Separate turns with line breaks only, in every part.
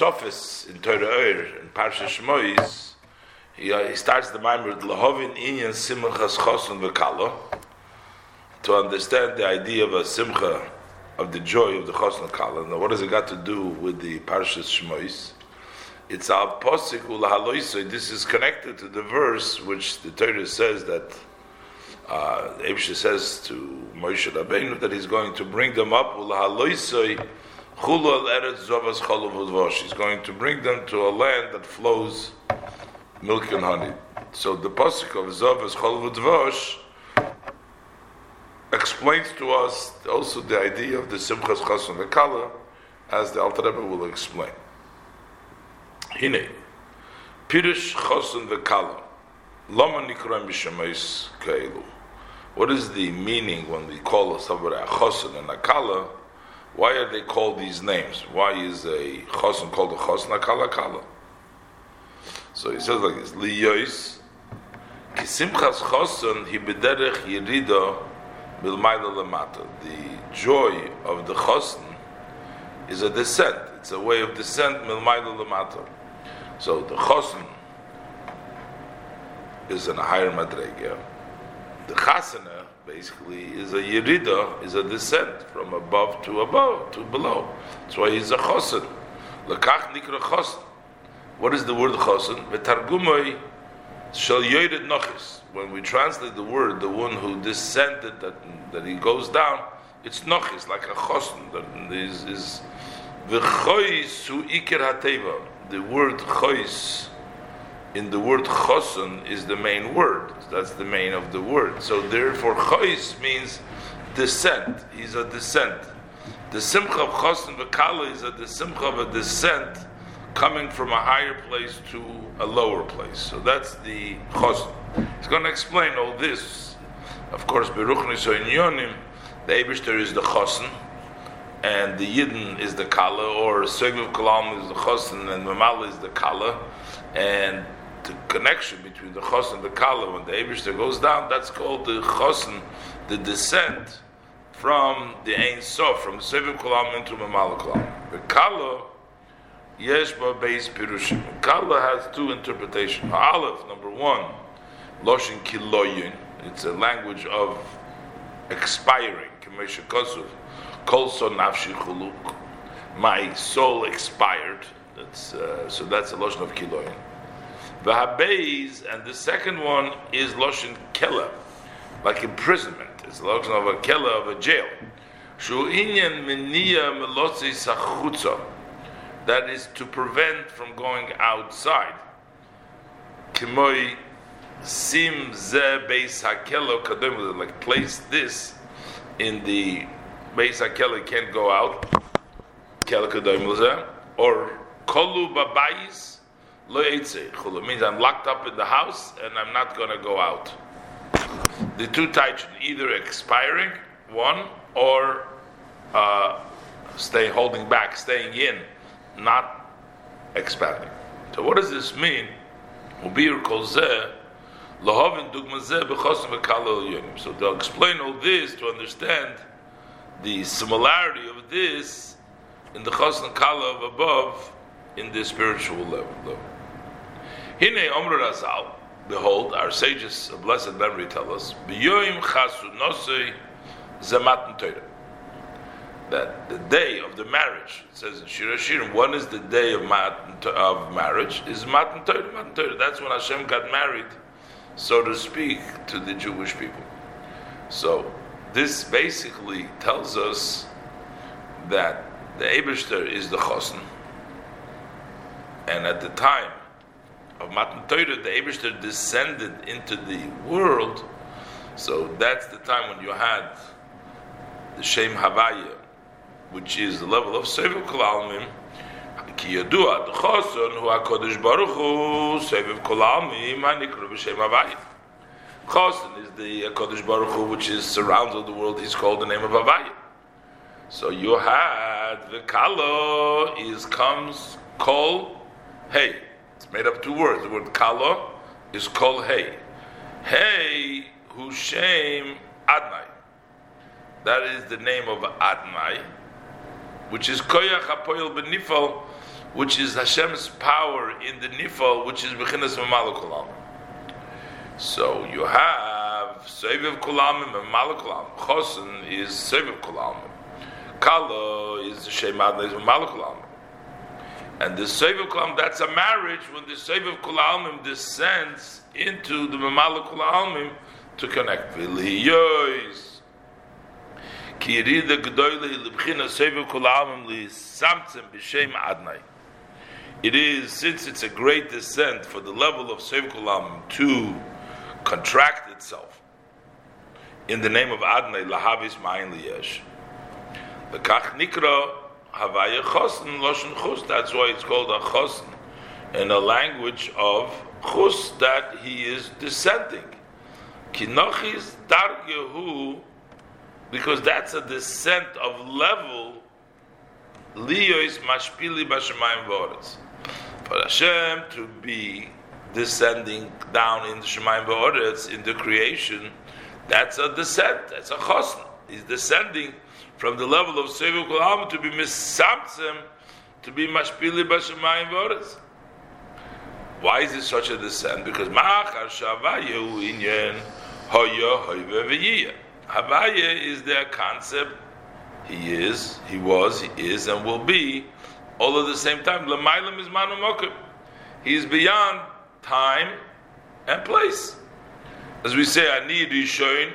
Sofis in Torah Oir, in Parsha Shmois, he, uh, he starts the mimer with Lahovin Inyan Simchas Chosun V'Kala, to understand the idea of a Simcha, of the joy of the Chosun Kala. Now, what has it got to do with the Parsha Shmois? It's al posik ulahaloisoi. This is connected to the verse which the Torah says that uh, Abisha says to Moshe Rabbeinu that he's going to bring them up ulahaloisoi He's going to bring them to a land that flows milk and honey. So the pasuk of zovas cholav explains to us also the idea of the simchas chasun v'kala, as the Alter Rebbe will explain. Hine, Pirush Chosun Vekala, Lama Nikra Mishamais Kailu. What is the meaning when we call somebody a Chosun and a Kala? Why are they called these names? Why is a Chosun called a Chosun, a Kala Kala? So he says like this, Liyois, Kisimchas Chosun, Hi Bederech Yirida Bilmayla Lamata. The joy of the Chosun is a descent. It's a way of descent, Milmayla Lamata. So the chosen is in a higher madrega. The chasana basically is a yerida, is a descent from above to above to below. That's why he's a chosen. Lekach nikra chosen. What is the word chosen? V'targumoi shall yored nochis. When we translate the word, the one who descended, that that he goes down, it's nochis like a chosen. That is is hu ikir the word chois in the word choson is the main word. That's the main of the word. So therefore, chois means descent. He's a descent. The simcha of choson v'kala is a the simcha of a descent coming from a higher place to a lower place. So that's the choson. He's going to explain all this. Of course, Beruch Nisoinyonim, the Eberster is the choson and the Yidden is the Kala, or Segviv Kalam is the Chosin, and Mamal is the Kala, and the connection between the Chosin and the Kala, when the Abishter goes down, that's called the Chosin, the descent from the Ein Sof, from Segviv Kalam into Mamal Kalam. The Kala, Yeshba Beis Pirushim. Kala has two interpretations. Aleph, number one, Loshin Kiloyin, it's a language of expiring, Kamesha Kosov. Kolso nafshi chuluk. My soul expired. That's uh, so. That's a lotion of kiloyin. V'habeiz, and the second one is lotion kela, like imprisonment. It's lotion of a kela of a jail. Shu inyan miniya melotzi sachutza. That is to prevent from going outside. Kimoi sim ze beis hakelo kadem. Like place this in the Beis HaKele can't go out, or Kolu Babayis Chulu means I'm locked up in the house and I'm not going to go out. The two types, either expiring, one, or uh, stay holding back, staying in, not expanding. So what does this mean? So they'll explain all this to understand the similarity of this in the chasna kala of above in the spiritual level. Hine Omer Razal, behold, our sages of blessed memory tell us, B'yoim chasu nosei zematn Torah. That the day of the marriage, it says in Shir Hashirim, is the day of, mat, of marriage? Is Matan Torah. Matan Torah. That's when Hashem got married, so to speak, to the Jewish people. So this basically tells us that the Eberster is the Chosn, and at the time of Matan Torah, the Eberster descended into the world. So that's the time when you had the Shem Havaya, which is the level of Kolalmim. Ki Yadua, the Choson, who HaKadosh Baruch Hu, Seviv Kolalmim, HaNikru B'Shem Havaya. Chosin is the Kodesh Baruch Hu, which is surrounds all the world. He's called the name of Havaya. So you had the Kalo is comes Kol Hey. It's made up two words. The word kala is Kol Hey. Hey Hushem Adnai. That is the name of Adnai, which is Koyach HaPoyel Benifal, which is Hashem's power in the nifal, which is bechinas mamalakulam. So you have Seviv Kulamim and Malakulam. Chosen is Seviv Kulamim. Kala is the Shem Adna is Malakulam. And the Seviv Kulamim, that's a marriage when the Seviv Kulamim descends into the Mamalakulamim to connect. V'liyois. Ki yirida li b'shem. It is, since it's a great descent for the level of Seviv Kulamim to contract itself in the name of Adnai Lahavis Ma'in Liyesh. The Kach Nikra Havaya Chosn Loshen Chus. That's why it's called a Chosn in a language of Chus that he is descending. Kinochis Dargehu because that's a descent of level Liyois Mashpili Bashemayim Voris. For Hashem to be descending down in the Shemayim V'Oretz, in the creation, that's a descent, that's a chosn. He's descending from the level of Sevu Kol to be misamtzem, to be mashpili b'Shemayim V'Oretz. Why is it such a descent? Because ma'achar shavayehu inyan hoya hoyve. Havaya is their concept. He is, he was, he is, and will be, all at the same time. Lamailam is manu He is beyond time, and place. As we say, I need Rishon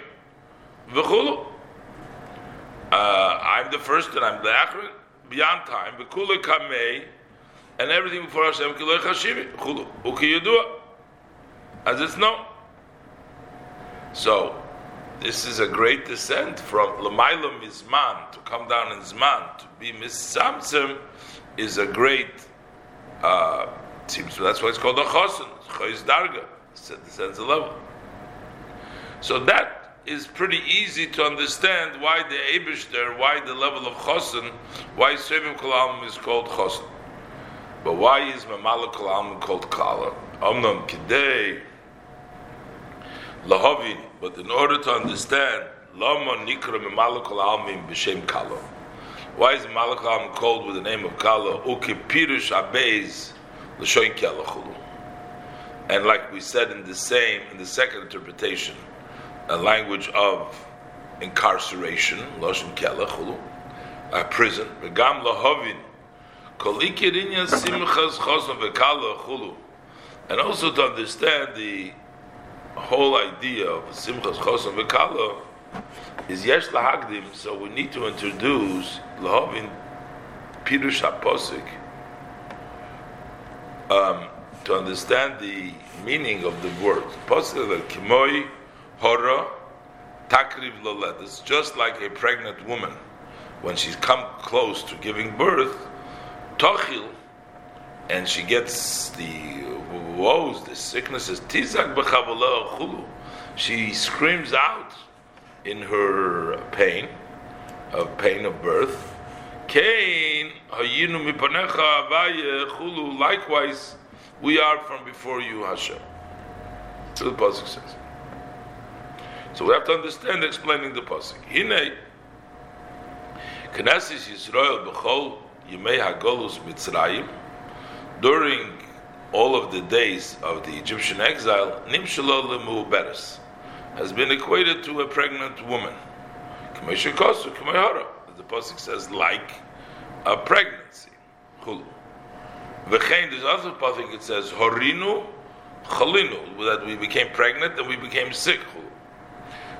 v'chulu. Uh, I'm the first and I'm the achron, beyond time. V'kula kamei, and everything before Hashem, kiloi chashivi, chulu, uki yudua. As it's known. So, this is a great descent from Lamaila Mizman to come down in Zman to be Misamsim is a great uh, seems that's why it's called a chosin. Chois darga. Descends a level. So that is pretty easy to understand why the Abishter, why the level of chosin, why Sevim Kalam is called chosin. But why is Mamala Kalam called Kala? Omnam Kidei Lahavin. But in order to understand, Lama Nikra Mamala Kalam B'Shem Kala. Why is Mamala Kalam called with the name of Kala? Uki Pirush Abez and like we said in the same, in the second interpretation, a language of incarceration, loshen kelachulu, a prison, v'gam lahovin, kolikirinya simchas chosno v'kala chulu, and also to understand the whole idea of simchas chosno v'kala is yesh lahagdim. So we need to introduce lahovin pirush haposik um, to understand the meaning of the word. Posik Kimoi hora takriv lolet. It's just like a pregnant woman when she's come close to giving birth. Tochil, and she gets the woes, the sicknesses. Tizak chulu. She screams out in her pain, of pain of birth. Cain, hayinu mipanecha avaye chulu. Likewise, we are from before you, Hashem. So the pasuk says. So we have to understand explaining the pasuk. Hine, Knesset Yisrael b'chol yimei hagolus mitzrayim during all of the days of the Egyptian exile, nimshalo lemuberes has been equated to a pregnant woman. Kamesha kosu, kamehara the pasuk says like a pregnancy. Chulu. V'chein, there's other pasuk it says horinu chalinu that we became pregnant and we became sick.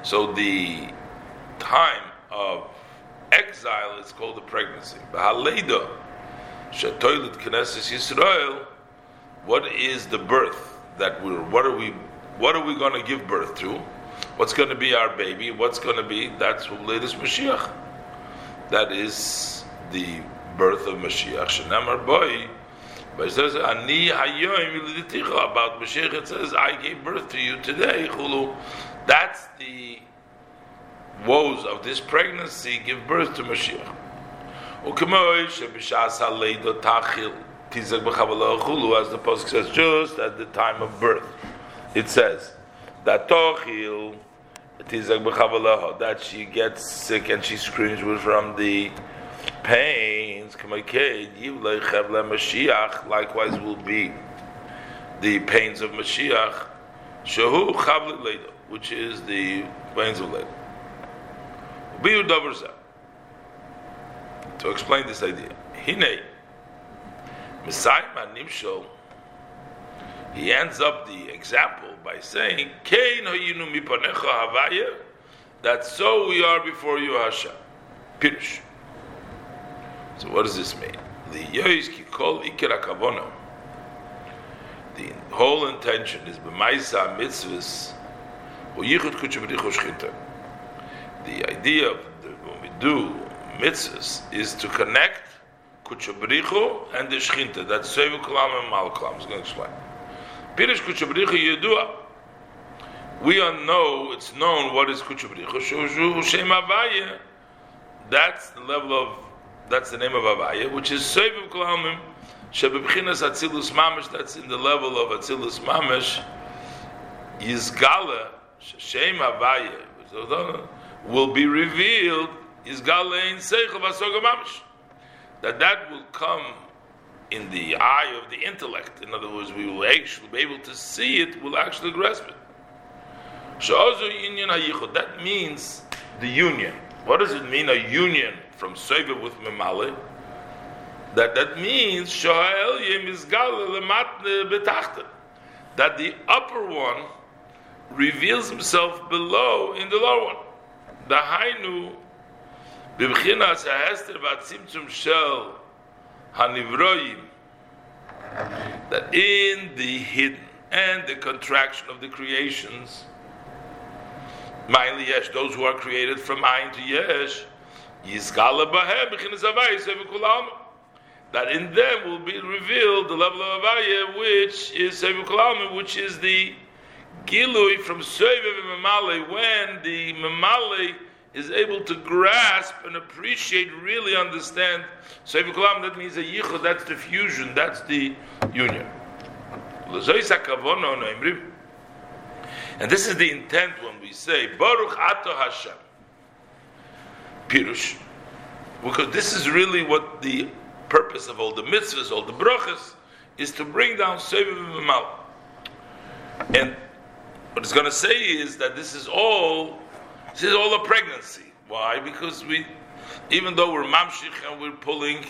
So the time of exile is called a pregnancy. B'haleda shatoilet knesses Yisrael. What is the birth that we're? What are we? What are we going to give birth to? What's going to be our baby? What's going to be? That's latest Mashiach that is the birth of Mashiach. Shenamar boy, but it says ani hayoim about Mashiach. It says I gave birth to you today. Chulu. That's the woes of this pregnancy. Give birth to Mashiach. As the post says, just at the time of birth, it says that tochil that she gets sick and she screams from the pains, likewise will be the pains of Mashiach, Leda, which is the pains of Leda. To explain this idea, Hine, Messiah Nimshol, he ends up the example by saying, that so we are before you, Hashem. Pirush. So what does this mean? The yois ki kol ikira kavona. The whole intention is b'maisa mitzvahs. The idea of the, when we do mitzvahs is to connect kuchabrichu and the shchinta. That's sevu kalam and mal kalam. I'm going to explain. Pirish kuchabrichu yedua. We know, it's known what is kuchabrichu. Shushu shem avaya. That's the level of, that's the name of avaya, which is sevu kalamim. Shebebchinas atzilus mamish. That's in the level of atzilus mamish. Yizgala shem avaya will be revealed. Yizgala in seichel vasoga mamish that that will come in the eye of the intellect. In other words, we will actually be able to see it, we'll actually grasp it. That means the union. What does it mean, a union from Seva with Memale? That that means that the upper one reveals himself below in the lower one. The Hainu Bibchinas ha'ester v'atzimtzum shel hanivroim that in the hidden and the contraction of the creations, Ma'ili Yesh, those who are created from Ayin to Yesh, that in them will be revealed the level of Avaya, which is which is the Gilui from Seviv Mamale, when the Mamale is able to grasp and appreciate, really understand. So Kalam, that means a yichud, that's the fusion, that's the union. And this is the intent when we say, Baruch Ato Hashem. Pirush. Because this is really what the purpose of all the mitzvahs, all the brachas, is to bring down Seviv And what it's going to say is that this is all this is all a pregnancy. Why? Because we, even though we're mamshich and we're pulling,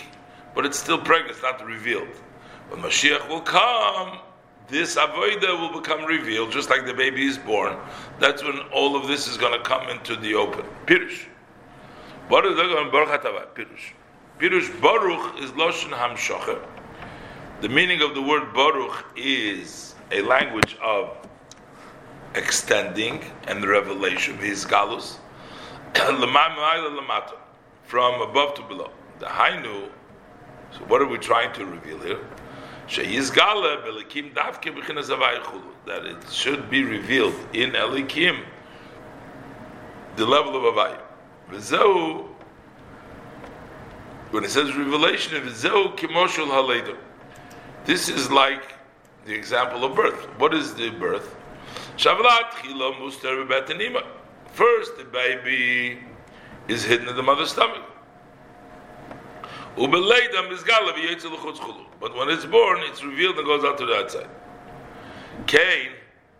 but it's still pregnant, it's not revealed. When Mashiach will come, this avoida will become revealed, just like the baby is born. That's when all of this is going to come into the open. Pirush. Baruch Pirush. Pirush Baruch is Loshen Hamshocher. The meaning of the word Baruch is a language of extending and the revelation his galus from above to below. The Hainu, so what are we trying to reveal here? That it should be revealed in Elikim, the level of Avayim. When it says revelation of this is like the example of birth. What is the birth? Shavlat chila muster betanima. First, the baby is hidden in the mother's stomach. But when it's born, it's revealed and goes out to the outside. Cain,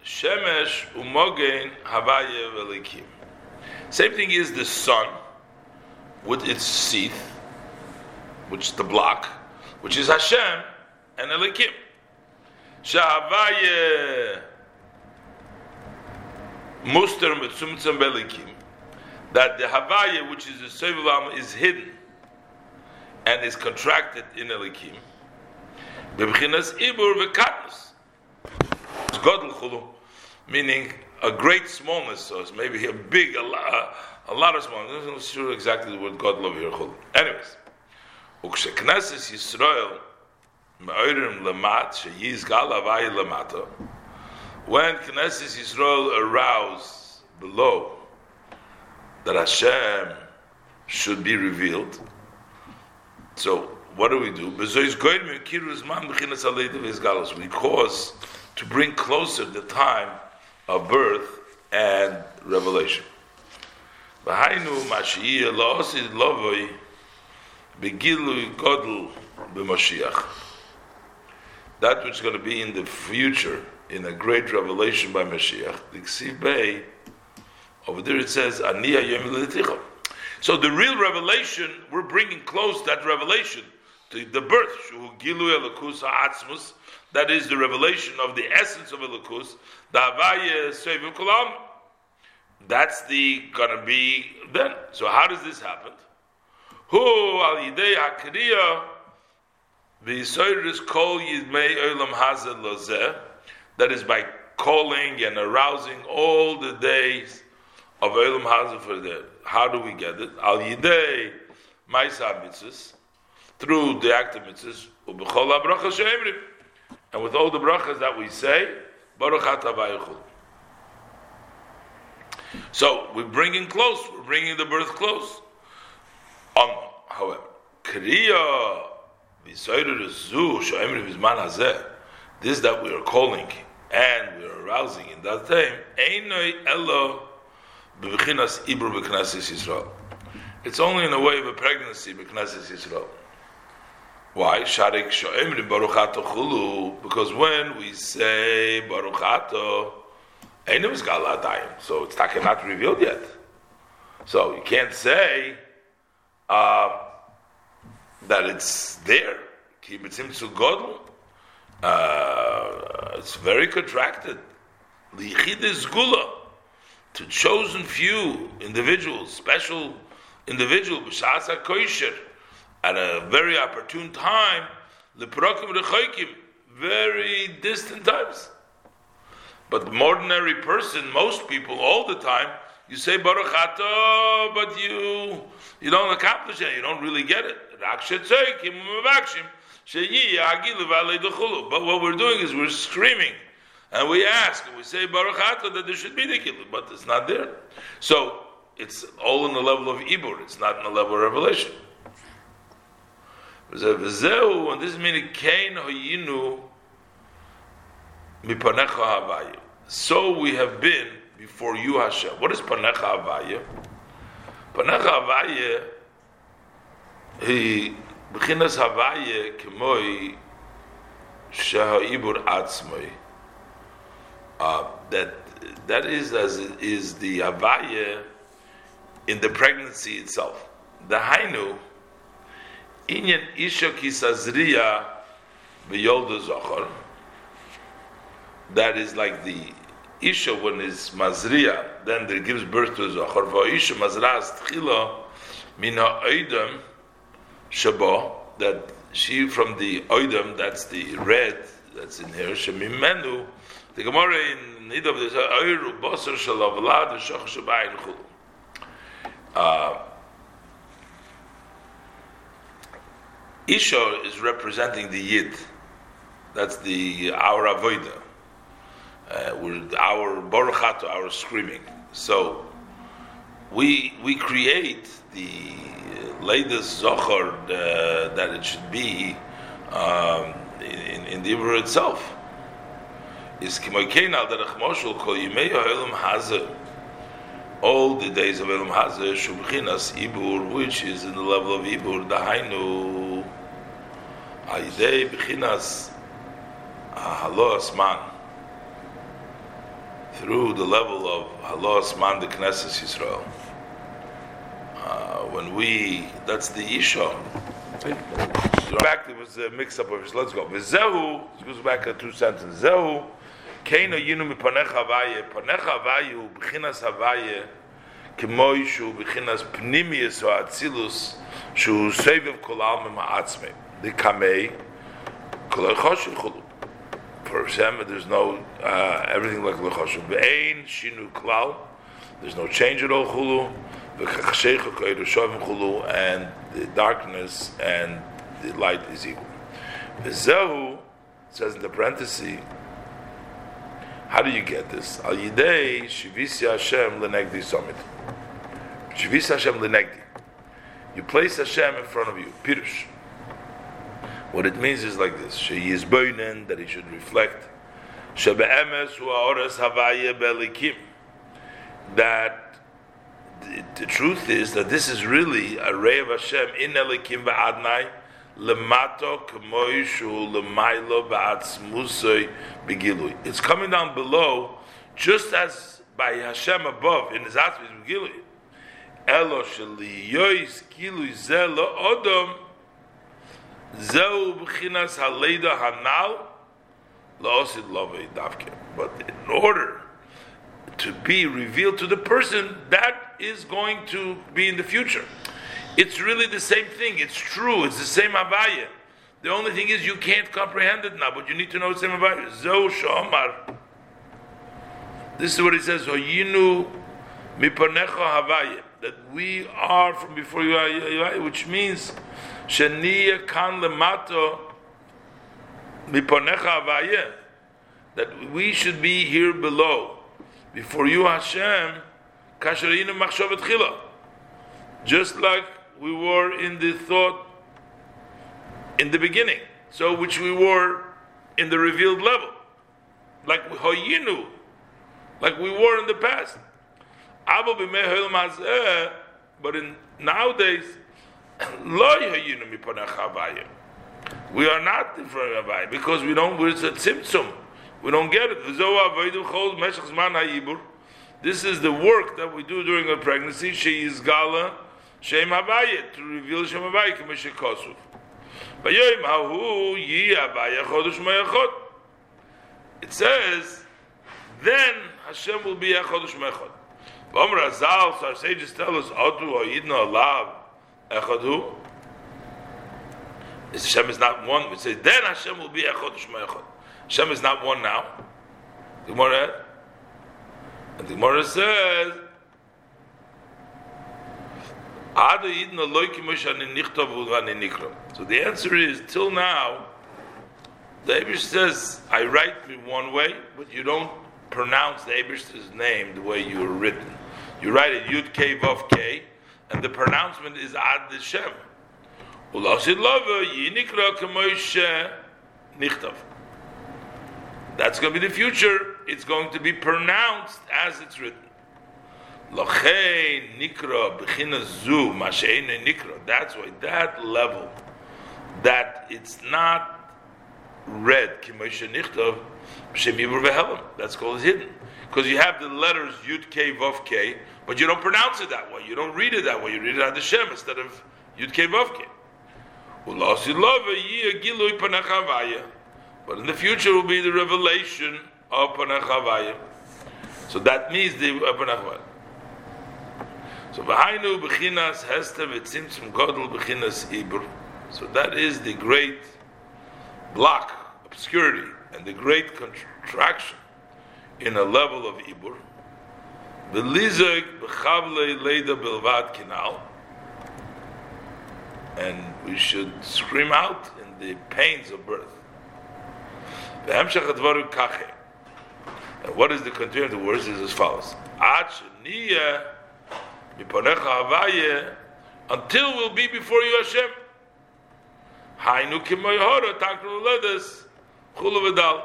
shemesh umogen havaya velikim. Same thing is the sun with its sheath, which is the block, which is Hashem and Elikim. Shahavaya Muster Mitzumtzum Belikim, that the Havaya, which is the Sevulam, is hidden and is contracted in Elikim. Bebchinas Ibur Vekatnus. It's Godel Chulu, meaning a great smallness, so maybe a big, a lot, a lot of smallness. I'm not sure exactly the word God love here. Anyways, Ukshekneses Yisrael, Me'orim Lamat, Sheyiz Gal Havaya Lamata, when Knesset Israel arouse below that Hashem should be revealed, so what do we do? We cause to bring closer the time of birth and revelation. That which is going to be in the future, in a great revelation by Mashiach. The Ksiv Bey, over there it says, So the real revelation, we're bringing close that revelation to the birth, Shuhu Gilu Elokus Ha'atzmus, that is the revelation of the essence of Elokus, Sevim. That's the gonna be then. So how does this happen? Who al yidei hakriya v'yisoyris kol yidmei olam hazeh lozeh. That is by calling and arousing all the days of olam hazeh for the. How do we get it? Al yidei ma'isa mitzvahs through the act of mitzvahs ha'bracha she'emrim and with all the brachas that we say baruch. So we're bringing close. We're bringing the birth close. Um, however, kriya this that we are calling and we are arousing in that time, it's only in a way of a pregnancy b'knesses Yisrael. Why? Sharik sho'emrim baruchato chulu. Because when we say baruchato, Einim is galadayim. So it's not, not revealed yet. So you can't say uh, that it's there. Kibitzim godl. Uh, it's very contracted. Lichid gula to chosen few individuals, special individual, b'shasa koisher, at a very opportune time, leprokim rechoikim, very distant times. But the ordinary person, most people, all the time, you say Baruch but you you don't accomplish it. You don't really get it. But what we're doing is we're screaming and we ask and we say Baruch Atah that there should be the kilu, but it's not there. So it's all in the level of ibur. It's not in the level of revelation. And this is meaning kain hoyinu so we have been before you, Hashem. What is Panecha Avaya? Panecha Avaya, he, Bechinas Havaya, Kemoi, Sheha'ibur Atzmoi. That that is as is the Avaya in the pregnancy itself. The Hainu, Inyan Isha Kisazriya, V'yolda Zochor, that is like the Isha when is Mazriya, then it gives birth to Zohar. For Isha Mazras Tchila Mina Oidam Shabo, that she from the Oidam, that's the red that's in here, Shemimenu, the Gemara in Nidav, there's Oyru Bosar Shalavlad, Shach Shabayin Chulu. Uh, Isha is representing the Yid. That's the our avodah uh, with our baruchato, our screaming. So we we create the latest zohar uh, that it should be um, in, in the Ibra itself. Is all the days of Elam Hazeh Shubchinas Ibur, which is in the level of Ibur, Dahainu Aidei Bchinas Halo Asman through the level of Halos Man the Knesset Yisrael. Uh, when we, that's the Isha. Back, there was a mix up of. Let's go. Vizehu, it goes back to two sentences. Zehu, Keino Yinu Mipanecha Havaye, Panecha Havayu, Bchinas Havaye, Kemoi Shu, Bchinas Pnimius or Atzilus, Shu Seviv Kolam Ma'atzme. The Kamei, Kolay Choshu Chulu for Hashem, there's no uh, everything like lechoshu. Ve'ein shinu klal. There's no change at all chulu. And the darkness and the light is equal. V'zehu says in the parenthesis. How do you get this? Al yidei shivisi Hashem lenegdi summit. Shivisi Hashem lenegdi. You place Hashem in front of you. Pirush. What it means is like this: She is boinen that he should reflect. That the, truth is that this is really a ray of Hashem in Elikim Ba'adnai lemato k'moishu lemailo ba'atzmusoi begilui. It's coming down below, just as by Hashem above in His atzmus begilui. Elo sheli yois gilui zelo odom zeu b'chinas haleida hanal laosid lovei davke. But in order to be revealed to the person, that is going to be in the future. It's really the same thing. It's true. It's the same Havaya. The only thing is you can't comprehend it now, but you need to know the same Havaya. Zo Shomar. This is what he says. Havaya. That we are from before you, are which means Shaniya kan lemato mipanecha Havaya. That we should be here below. Before you, Hashem, kasharinu machshavet chila. Just like we were in the thought in the beginning, so which we were in the revealed level, like hoyinu, like we were in the past. But in nowadays, we are not in front of Havaya because we don't. It's a tzimtzum. We don't get it. This is the work that we do during a pregnancy. She is gala Shem Havaya, to reveal Shem Havaya, Kamisha Kosuf. Vayoyim Hahu Yi Havaya Chodesh Mayachot. It says, then Hashem will be a Chodesh Mayachot. V'omra Azal, so our sages tell us, Odu or Yidna Alav Echadu. Hashem is not one. We say, then Hashem will be a Chodesh Mayachot. Hashem is not one now. Gemara, and the Gemara says, so the answer is, till now, the Abish says, I write me one way, but you don't pronounce the Abish's name the way you are written. You write it Yud K Vav K, and the pronouncement is Ad Shem. That's going to be the future. It's going to be pronounced as it's written. nikra zu nikra. That's why that level, that it's not read kimoshe yibur That's called hidden because you have the letters yud k vav k, but you don't pronounce it that way. You don't read it that way. You read it the shem instead of yud k vav k. But in the future will be the revelation So that means the Panachavaya. So v'hainu b'chinas hester v'tzimtzum godel b'chinas ibur. So that is the great block, obscurity, and the great contraction in a level of ibur. V'lizog b'chavle leida bilvad kinal. And we should scream out in the pains of birth. V'hemshach advaru kache. And what is the continuation of the words is as follows. Until we'll be before you, Hashem.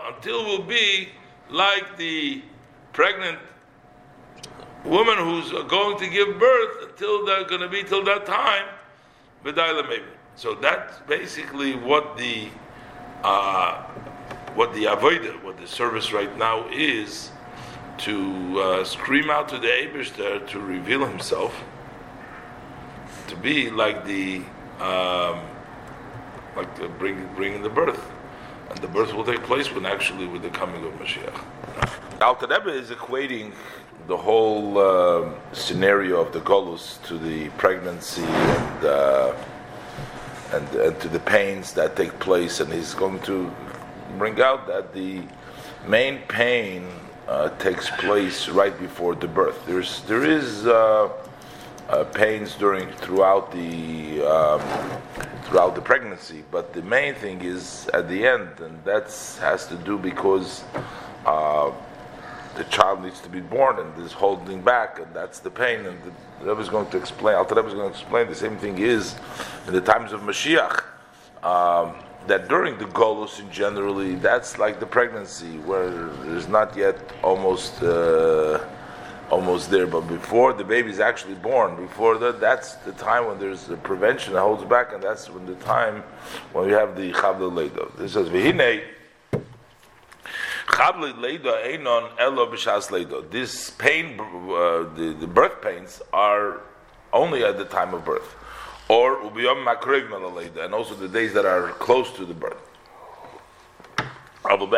Until we'll be like the pregnant woman who's going to give birth until they're going to be till that time. So that's basically what the uh, what the avodah, what the service right now is to uh, scream out to the Abishter to reveal himself, to be like the um, like the bring, bringing the birth, and the birth will take place when actually with the coming of Mashiach. Alter Rebbe is equating the whole uh, scenario of the Golus to the pregnancy and, uh, and and to the pains that take place, and he's going to bring out that the main pain uh, takes place right before the birth. There's there is uh, uh, pains during throughout the um, throughout the pregnancy, but the main thing is at the end, and that has to do because uh, the child needs to be born, and there's holding back, and that's the pain. And the Rebbe is going to explain. Alter Rebbe is going to explain the same thing is in the times of Mashiach. Um, that during the golus in generally, that's like the pregnancy where there's not yet almost uh, almost there. But before the baby is actually born, before that, that's the time when there's the prevention that holds back, and that's when the time when we have the chavle leido. This says v'hinei. This pain, uh, the, the birth pains, are only at the time of birth, or ubiyom makrigna and also the days that are close to the birth. But in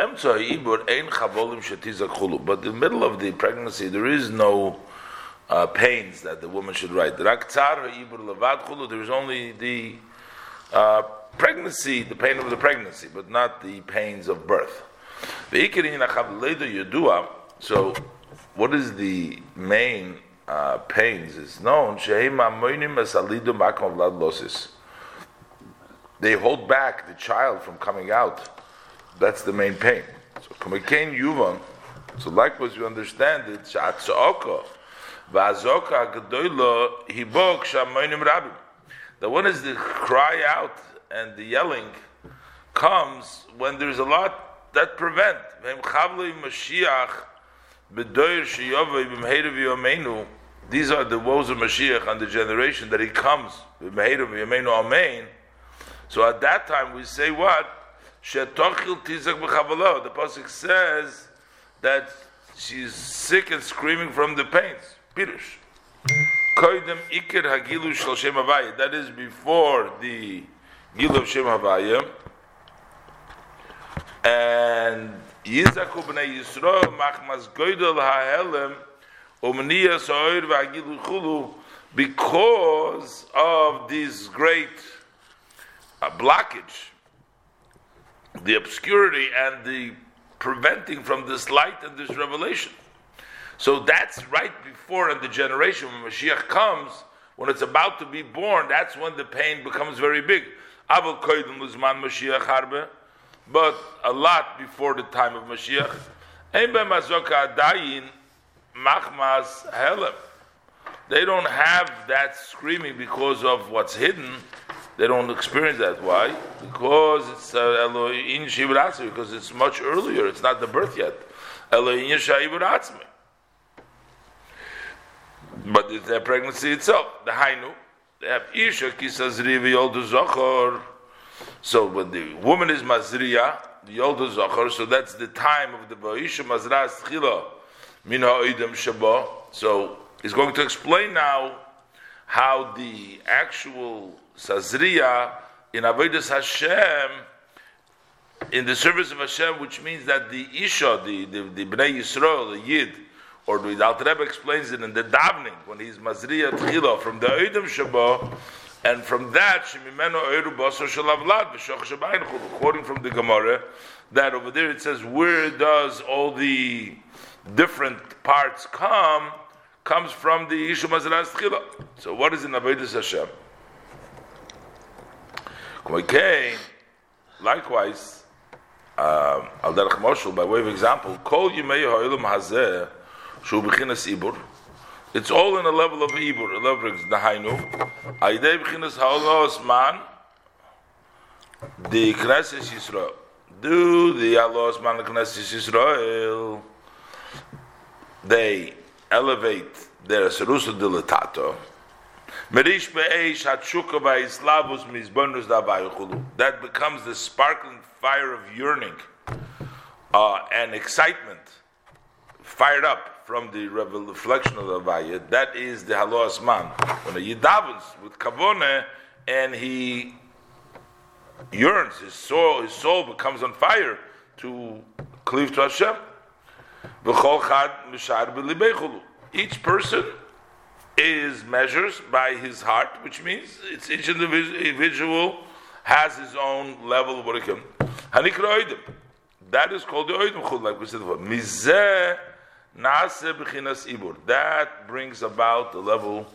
the middle of the pregnancy, there is no uh, pains that the woman should write. There is only the uh, pregnancy, the pain of the pregnancy, but not the pains of birth. So, what is the main uh, pains? Is known. They hold back the child from coming out that's the main pain. So. So likewise you understand it, Rabim. The one is the cry out and the yelling comes when there's a lot that prevent. These are the woes of Mashiach and the generation that he comes. So at that time we say what? The pasuk says that she's sick and screaming from the pains. Pirush. Ikir shel. That is before the Gil of Shem Havaya. And Yizaku b'nei Yisrael machmas goydel because of this great uh, blockage the obscurity and the preventing from this light and this revelation. So that's right before in the generation when Mashiach comes, when it's about to be born, that's when the pain becomes very big. But a lot before the time of Mashiach. Machmas helem. They don't have that screaming because of what's hidden they don't experience that. Why? Because it's uh, Elohim uh, because it's much earlier. It's not the birth yet. Elohim Shaibratzmi. But it's their pregnancy itself. The Hainu. They have Isha Kisazri Yoldu Zochor. So when the woman is Mazriya, the Yoldu Zochor, so that's the time of the Ba'isha Mazras Chila Shabbat. So he's going to explain now how the actual Sazriya in Avodas Hashem, in the service of Hashem, which means that the Isha, the, the, the Bnei Yisrael, the Yid, or the Alter Rebbe explains it in the davening, when he's Mazriya Tchila, from the Oidim Shabbat, and from that, Shabayin quoting from the Gemara, that over there it says, where does all the different parts come? Comes from the Isha Mazras Tchila. So what is in Avodas Hashem? Okay, likewise, um, al derech moshul, by way of example, kol yimei ha'ilum hazeh, shu b'chinas ibur, it's all in a level of ibur, a level of nahainu, aidei b'chinas ha'olos man, the Knesset Yisrael, do the Alos man the Knesset Yisrael, they elevate their serusa dilatato, that becomes the sparkling fire of yearning uh, and excitement, fired up from the reflection of the Avaya. That is the Halos Man. When he davens with Kavone and he yearns, his soul, his soul becomes on fire to cleave to Hashem. Each person is measures by his heart, which means it's each individual has his own level of what it can. That is called the oidim chud, like we said before. That brings about the level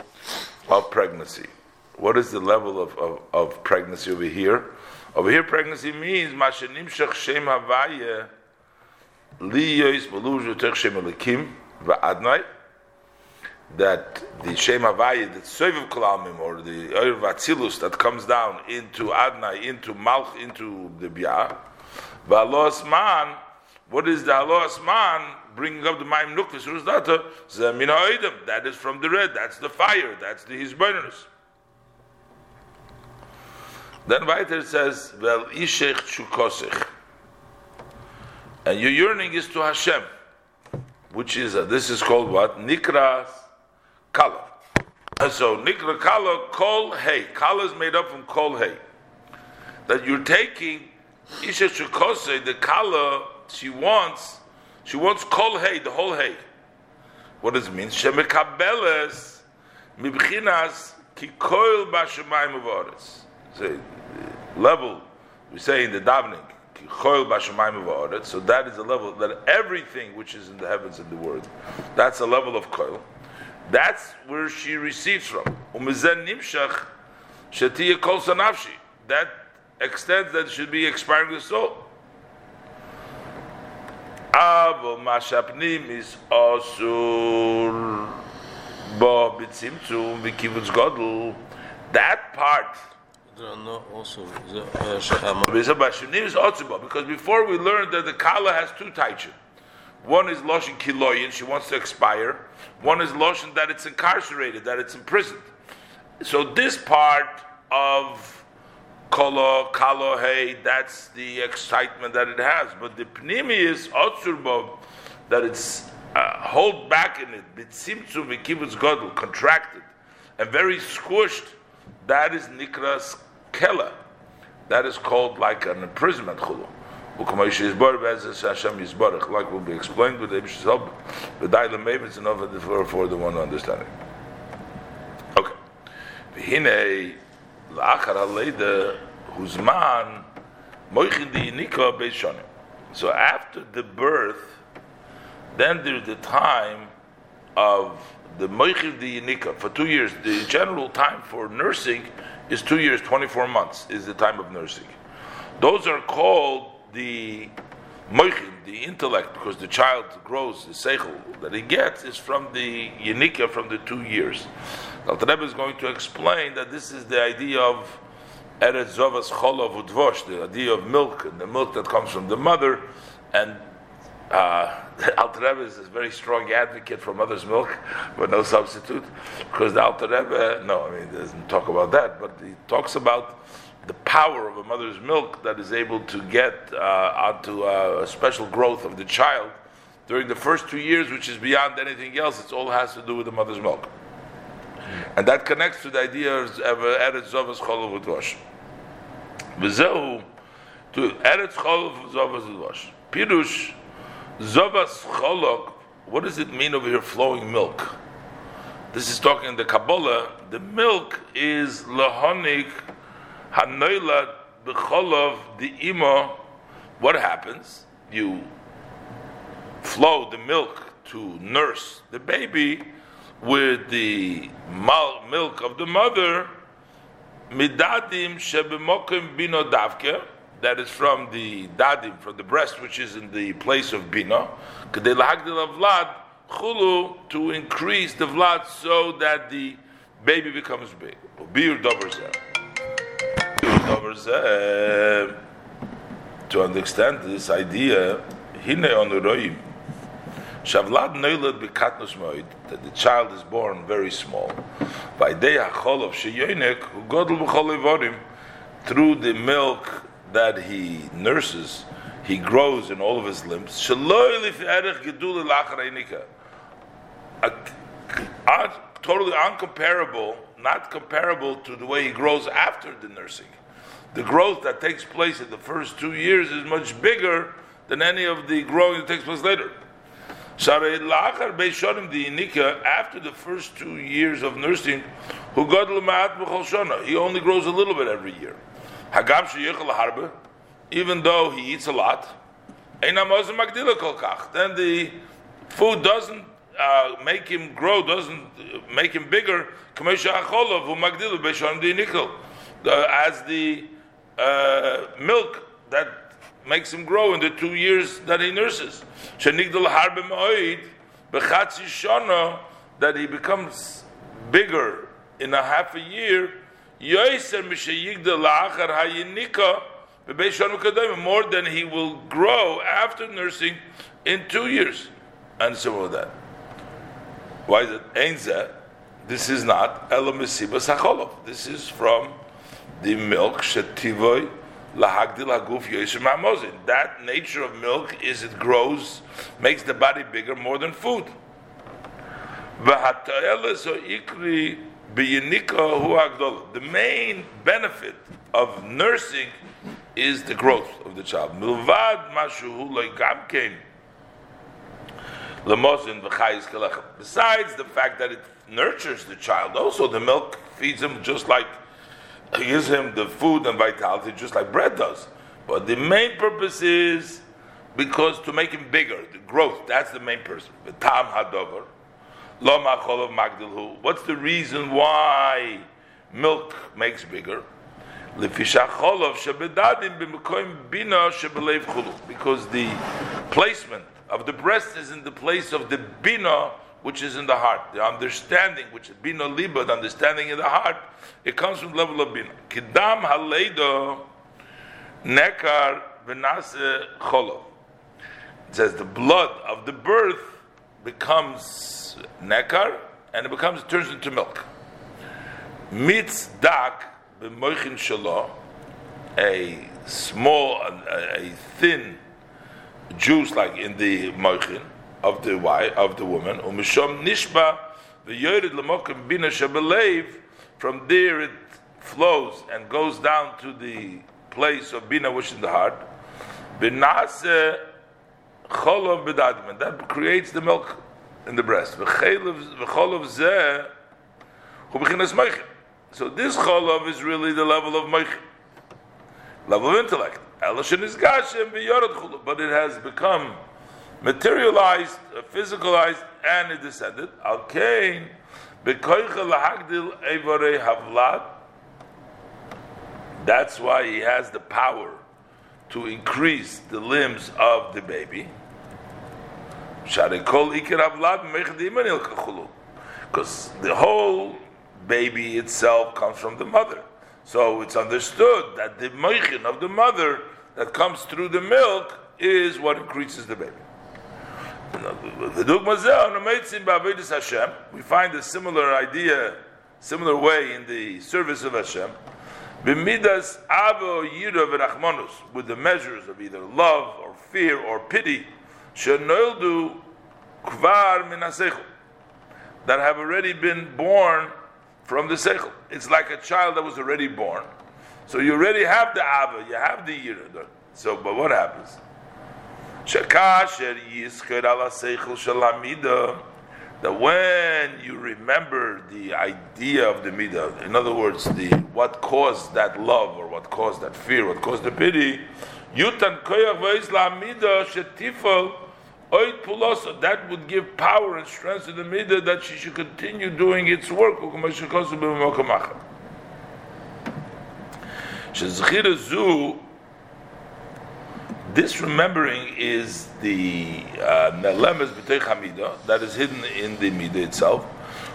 of pregnancy. What is the level of, of, of pregnancy over here? Over here, pregnancy means shem that the Shem Havayah, the Soviv Kalamim, or the Oyer Vatzilus that comes down into Adnai, into Malch, into the Bia, Valos Man, What is the halos man bringing up the Maim Nukvis Rusdata? Zemina That is from the red. That's the fire. That's the Hizbonus. Then weiter it says, Vel Ishech Chukosich. And your yearning is to Hashem, which is, uh, this is called what? Nikras Kala. So, Nikra Kala, Kol Hey. Kala is made up from Kol Hey. That you're taking Isha Chukose, the Kala, she wants, she wants Kol Hey, the whole Hey. What does it mean? Shemekabeles Mibchinas Kikoil Bashemayim Uvaris. Say, level, we say in the davening, so that is a level that everything which is in the heavens and the world, that's a level of koil. That's where she receives from. Umizen nimshach shatiya kol sanafshi. That extends that should be expiring the soul. Avo mashapnim is osur bo bitzimtzum v'kivutz godel. That part
also
because before we learned that the kala has two taichin. One is loshin kiloyin, she wants to expire. One is loshin that it's incarcerated, that it's imprisoned. So this part of kolo kalo hey, that's the excitement that it has. But the pnimi is otzurbo, that it's uh, hold back in it, bitzimtzu v'kibbutz godel, contracted and very squished. That is nikras kela. That is called like an imprisonment chulu. Like will be explained with the Ibish's help, the Daila Mavits and over for, for the one understanding. Okay. V'hinei la'achar huzman. So after the birth, then there's the time of the moichin di yinika for two years. The general time for nursing is two years, 24 months is the time of nursing. Those are called the moichin, the intellect, because the child grows, the seichel that he gets is from the yenika, from the two years. Now, Rebbe is going to explain that this is the idea of Eretz Zovas Cholov Udvosh, the idea of milk, and the milk that comes from the mother, and uh, Alter Rebbe is a very strong advocate for mother's milk, but no substitute, because the Alter Rebbe, no, I mean, doesn't talk about that, but he talks about the power of a mother's milk that is able to get uh, onto uh, a special growth of the child during the first two years, which is beyond anything else. It all has to do with the mother's milk, and that connects to the idea of Eretz Zovas Cholav Udvosh. V'zehu to Eretz Cholav Zovas Udvosh. Pirush. Zovas cholok, what does it mean over here, flowing milk? This is talking in the Kabbalah. The milk is lahonik hanoilat b'cholov the imo. What happens? You flow the milk to nurse the baby with the milk of the mother. Midadim shebemokim bino davke that is from the dadim, from the breast, which is in the place of bina, vlad chulu to increase the vlad so that the baby becomes big. To understand this idea, hine onuroim. Shavlad neilad bekatnus moed, that the child is born very small. By day hachol of sheyonek, who godel b'chol through the milk that he nurses, he grows in all of his limbs. Totally uncomparable, not comparable to the way he grows after the nursing. The growth that takes place in the first two years is much bigger than any of the growing that takes place later. After the first two years of nursing, he only grows a little bit every year. Hagam sheyichel harbe, even though he eats a lot, then the food doesn't uh, make him grow, doesn't make him bigger. As the uh, milk that makes him grow in the two years that he nurses. That he becomes bigger in a half a year Yoiser mishayigda la'achar hayinika more than he will grow after nursing in two years. And so with that. Why is it? Ainzeh. This is not elamisiba sacholov. This is from the milk shetivoy lahagdil haguf yeshem ma'mozin. That nature of milk is it grows, makes the body bigger more than food. ikri The main benefit of nursing is the growth of the child. Besides the fact that it nurtures the child, also the milk feeds him just like gives him the food and vitality, just like bread does. But the main purpose is because to make him bigger, the growth. That's the main purpose. The. What's the reason why milk makes bigger? Because the placement of the breast is in the place of the bina, which is in the heart. The understanding, which is bina liba, the understanding in the heart, it comes from the level of bina. Kidam haleido nekar v'nase cholov. It says the blood of the birth becomes nekar, and it becomes it turns into milk. Mitz dak b'moichin shalo, a small, a, a thin juice like in the moichin of the wife of the woman. Umishom nishba v'yored lemokim bina shabelev. From there it flows and goes down to the place of bina, which is in the heart. Binase cholov bedadim, that creates the milk in the breast. V'cholov zeh hu b'chinas moichin. So this cholov is really the level of moichin, level of intellect. But it has become materialized, uh, physicalized, and it descended. Al kain That's why he has the power to increase the limbs of the baby. Because the whole baby itself comes from the mother. So it's understood that the meichin of the mother that comes through the milk is what increases the baby. We find a similar idea, similar way in the service of Hashem. B'midas avo yira with the measures of either love or fear or pity, shenoldu kvar minasechel, that have already been born from the seichel. It's like a child that was already born. So you already have the ava, you have the yira. So, but what happens? That when you remember the idea of the midah, in other words, the what caused that love or what caused that fear, what caused the pity, that would give power and strength to the midah that she should continue doing its work. This remembering is the uh, nelemes b'teich hamida that is hidden in the midah itself.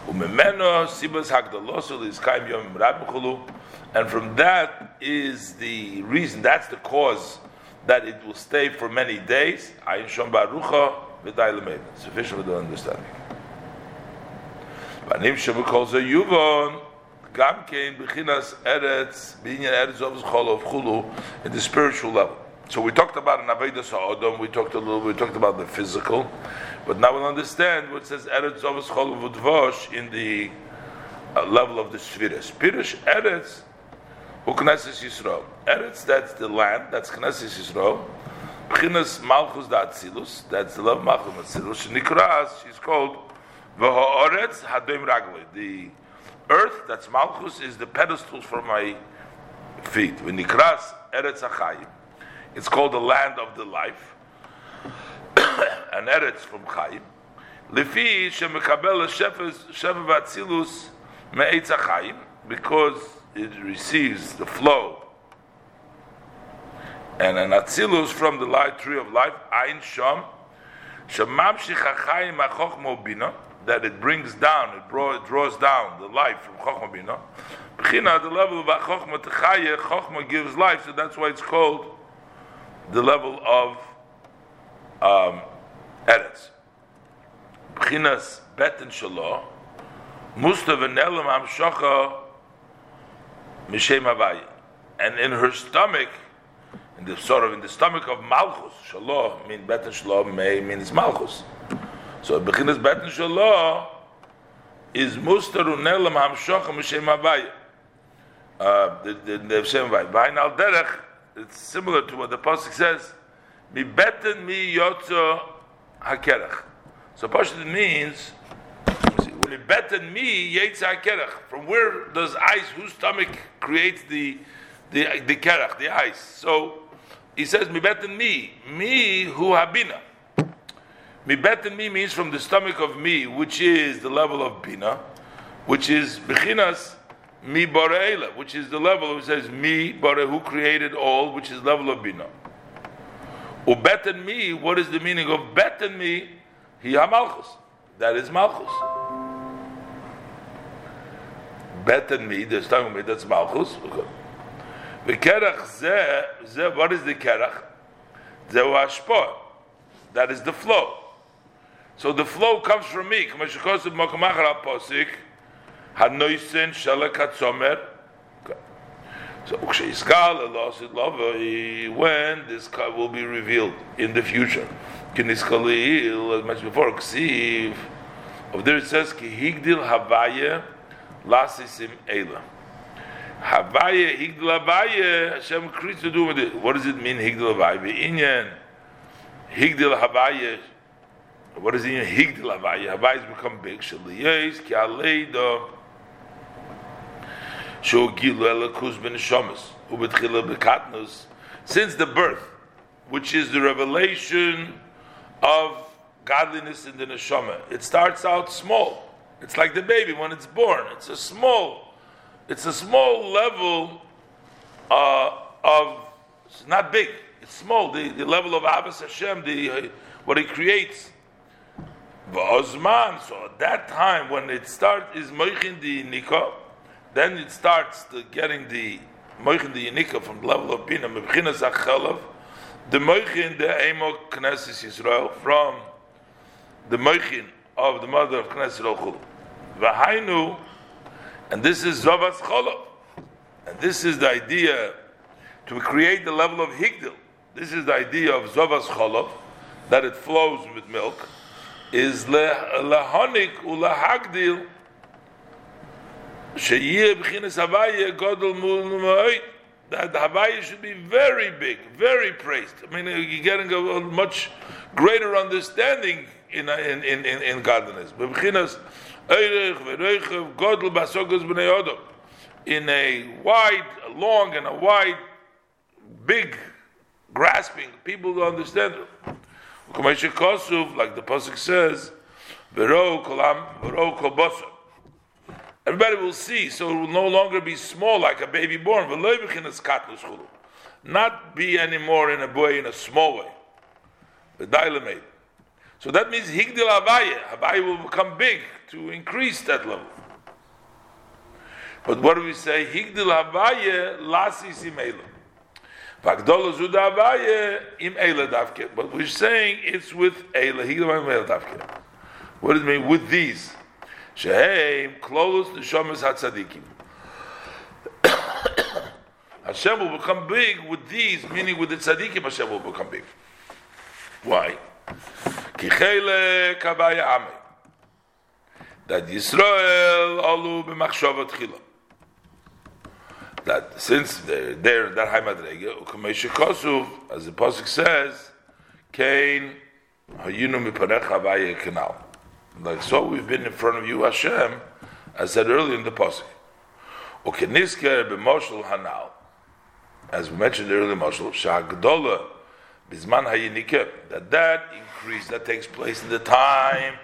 Umemeno sibas hagdalosul is kaim yom rabbichulu, And from that is the reason, that's the cause that it will stay for many days. Ayin Shom Barucha v'day Sufficient for the understanding. Banim Shem calls a Yuvon. Gam kein bechinas eretz binyan eretz of chulu in the spiritual level. So we talked about an avodah sa'odom. We talked a little. We talked about the physical, but now we'll understand what says eretz of chol of in the uh, level of the spheres. Pirish eretz who Knesset Yisrael. Eretz, that's the land, that's Knesset Yisrael. B'chinas Malchus da Atzilus, that's the love Malchus Atzilus. Nikras, she's called V'ha'oretz Hadoim Ragle. The earth, that's Malchus, is the pedestals for my feet. V'nikras Eretz HaChayim. It's called the land of the life. and Eretz from Chayim. Lefi shemekabel shefa v'atzilus me'etz HaChayim. Because it receives the flow. And an atzilus from the light tree of life, Ein Sham, Shemamshich HaChayim HaChochmo Bina, that it brings down, it, it draws down the life from Chokhmah Bina. The level of Techaya, Chokhmah gives life, so that's why it's called the level of um, Eretz. Bechinas Betin Shalah, Mustav Enelam Amshocha Mishem Havaya. And in her stomach, in the sort of in the stomach of Malchus, Shalah, mean Betin Shalah may means Malchus. So Bechinas Betin Shalah is Mustar Unelam Amshocha Mishem Havaya. Uh, the the the Shem Havaya. Behind Al Derech, it's similar to what the pasuk says. Mi beten mi yotzo hakerach. So Pashut means it beten mi yetza hakerach. From where does ice, whose stomach creates the the the kerach, the ice? So he says mi beten mi, mi hu habina. Mi beten mi means from the stomach of me, which is the level of bina, which is bechinas mi bareila, which is the level. It says mi bare who created all, which is level of bina. Ubeten me, what is the meaning of beten me? Hiya malchus. That is malchus. Beten me, there's talking about that's malchus. The kerach ze, ze, what is the kerach? Zehu hashpah. That is the flow. So the flow comes from me. Posik. Hanoisen shalak hatzomer. So Uksheiskal lost love when this will be revealed in the future. Kiniskalil, as mentioned before, Ksiv. Of there it says Ki higdil havaya lasisim eila. Havaya higdil havaya Hashem creates to do with it. What does it mean higdil havaya? Inyan higdil havaya. What does it mean higdil havaya? Havaya has become big. Shaliyes ki aleidah. Since the birth, which is the revelation of godliness in the neshama, it starts out small. It's like the baby when it's born. It's a small, it's a small level uh, of. It's not big. It's small. The, the level of Abbas Hashem, the uh, what He creates. V'ozman. So at that time, when it starts, is moichin the nikah then it starts the, getting the moichin the yanika from the level of bina mebchinas achalav, the moichin the emo knesses Yisrael from the moichin of the mother of Knesset Yisrael V'hainu, and this is zavas chalav, and this is the idea to create the level of higdil. This is the idea of zavas chalav that it flows with milk. Is lehanik ulahagdil that the Havaya should be very big, very praised. I mean, you're getting a, much greater understanding in in in in, in godliness. In a wide, long, and a wide, big grasping, people will understand. Like the pasuk says, "V'ro kolam, v'ro kol Everybody will see, so it will no longer be small like a baby born. Not be anymore in a boy in a small way. So that means higdil havaya. Havaya will become big to increase that level. But what do we say? Higdil havaya lasis im Vagdola zuda havaya im. But we're saying it's with eila. Higdil havaya davke. What does it mean? With these. Sheheim the shomas hatzadikim. Hashem will become big with these, meaning with the tzaddikim, Hashem will become big. Why? That Yisrael alu b'machshava tchila. That since they're there, that high madrege, ukameshe kosuv, as the pasuk says, kain hayinu mipanecha vaya kanal. Like so, we've been in front of you, Hashem, as said earlier in the hanal, as we mentioned earlier, moshel shagdola bizman hayinike, that that increase that takes place in the time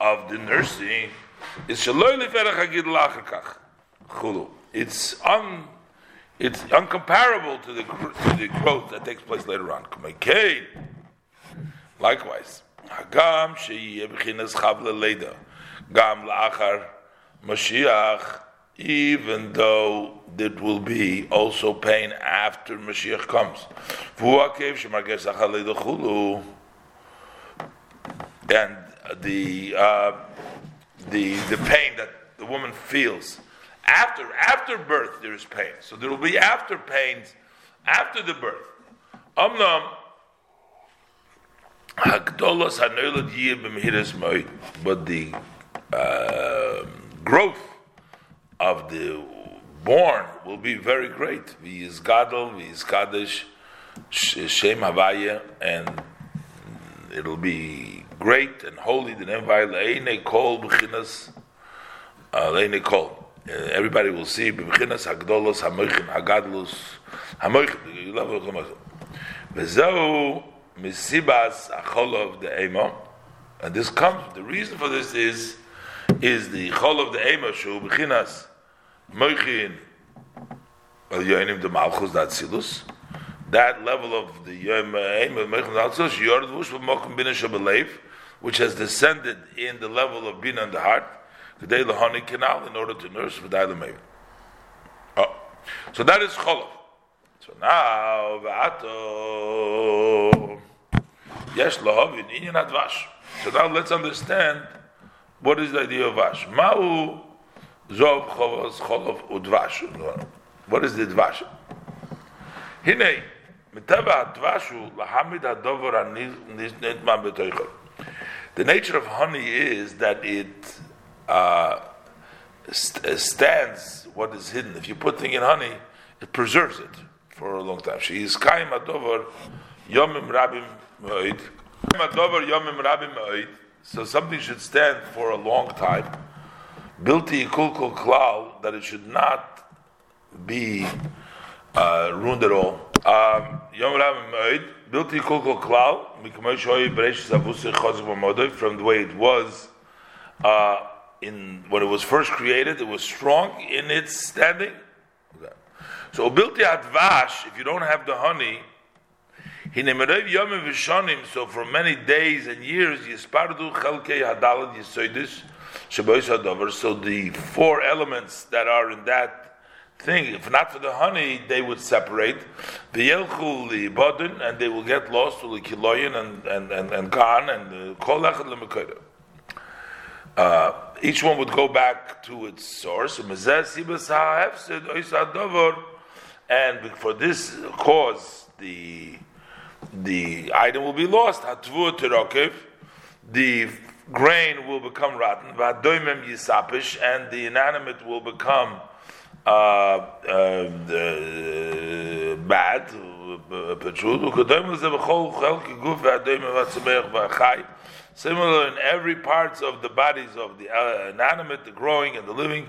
of the nursing is shaloi leferach hagid chulu. It's un it's uncomparable to the to the growth that takes place later on. Likewise. Hagam sheyiye b'chinas chavle leda. Gam la'achar Mashiach, even though it will be also pain after Mashiach comes. And the uh, the the pain that the woman feels after after birth there is pain. So there will be after pains after the birth. Amnam Hakdolos hanoilad yir b'mhiras but the uh, growth of the born will be very great. Vi is gadol, vi is kaddish, shem havaya, and it'll be great and holy. The name le'ene kol b'chinas le'ene kol. Everybody will see b'chinas hagdolos hamoichin hagadlos hamoichin. You love it. V'zeu misibas achol of the ema, and this comes. The reason for this is is the chol of the ema shu b'chinas moichin al yoinim de malchus dat silus. That level of the yom uh, ema moichin silus yord vush v'mokum bina shabalev, which has descended in the level of bina in the heart, the day lahani canal in order to nurse v'day. Oh, so that is cholav. So now, v'ato, yesh lahavin, inyan advash. So now let's understand what is the idea of vash. Ma'u zov chovos cholov udvash. What is the dvash? Hine, mitava advashu lahamid hadover anitma betoichel. The nature of honey is that it uh, st- stands what is hidden. If you put thing in honey, it preserves it for a long time. She is kaim adover yomim rabim ma'id. Adover yomim rabim ma'id. So something should stand for a long time. Bilti kulkul klal that it should not be uh, ruined at all. Um, yom rabim ma'id. Bilti kulkul klal. From the way it was uh, in when it was first created, it was strong in its standing. So bilti advash, if you don't have the honey, so for many days and years, yispardu chelkei hadalad yisoidis shabois hadover. So the four elements that are in that thing, if not for the honey, they would separate. The yelchu li and they will get lost to the kiloyin and and and, and gone and kol echad uh, each one would go back to its source. And for this cause, the the item will be lost. The grain will become rotten. yisapish, and the inanimate will become uh, uh, bad. Similar in every parts of the bodies of the uh, inanimate, the growing and the living.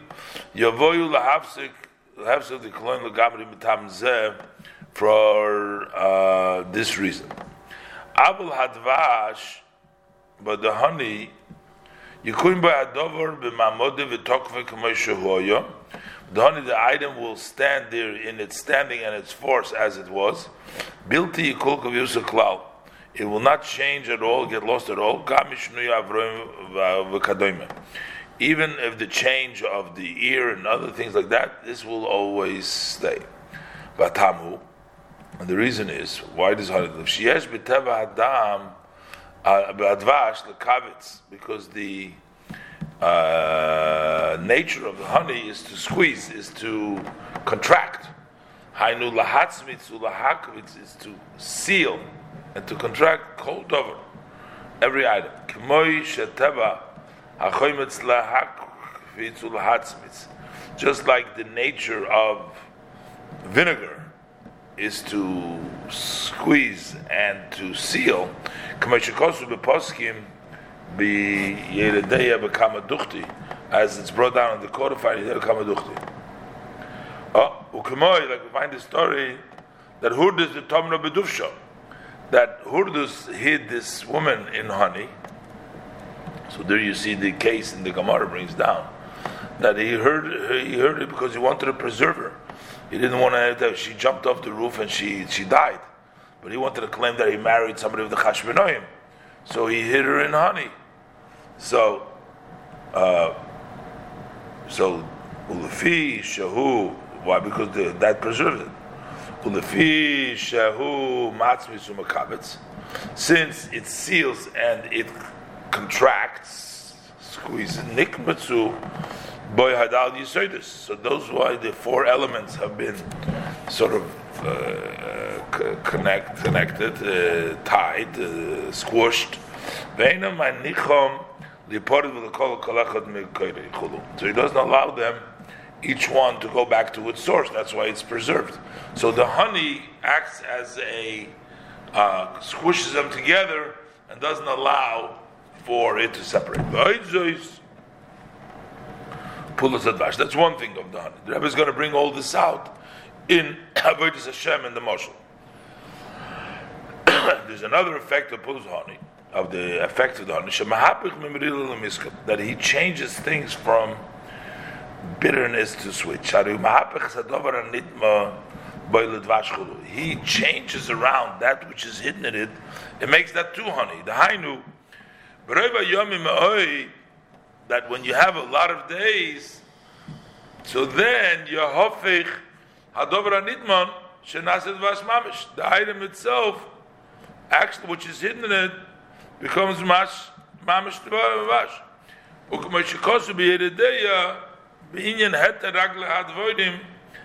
Yavoyu lahafsik the kolon lagamri mitam for uh, this reason. Abul hadvash, but the honey, yikuim ba'adover b'mamode v'tokve k'moshe The honey, the item will stand there in its standing and its force as it was. Bilti yikul kavyusa klal. It will not change at all, get lost at all. Even if the change of the ear and other things like that, this will always stay. Batamu, and the reason is why does honey live? Sheyesh b'teva adam uh, b'advash lekavitz because the uh, nature of the honey is to squeeze, is to contract. Hainu lahatzmitz ulahakvitz is to seal and to contract cold over every item. K'moy sheteva lahakvitz. Just like the nature of vinegar is to squeeze and to seal. As it's brought down in the codified Oh, like we find the story that Hurdus the Tomno Bedufsha, that Hurdus hid this woman in honey. So there you see the case in the Gemara brings down that he heard he heard it because he wanted to preserve her. He didn't want to have that. She jumped off the roof and she, she died. But he wanted to claim that he married somebody of the Chashvenoim. So he hid her in honey. So, Uh, so ulefi shahu. Why? Because the, that preserves it. Ulefi shahu matzmi sumakabetz. Since it seals and it contracts, squeezes nikmatsu boy hadal yisoidus. So those why the four elements have been sort of uh, connect, connected, uh, tied, uh, squished. So he doesn't allow them, each one, to go back to its source. That's why it's preserved. So the honey acts as a uh, squishes them together and doesn't allow for it to separate. That's one thing of the honey. The Rebbe is going to bring all this out in Avodah Hashem and the Moshel. There's another effect of Pul's honey, of the effect of the honey, that he changes things from bitterness to sweet. He changes around that which is hidden in it. It makes that too honey. The hainu, that when you have a lot of days, so then your hofich hadovra nitman shenaset vashmamish. The item itself, actually, which is hidden in it, becomes mash mamish vash. Ukmashikosu biyeredeya beinyan heter ragle advoidim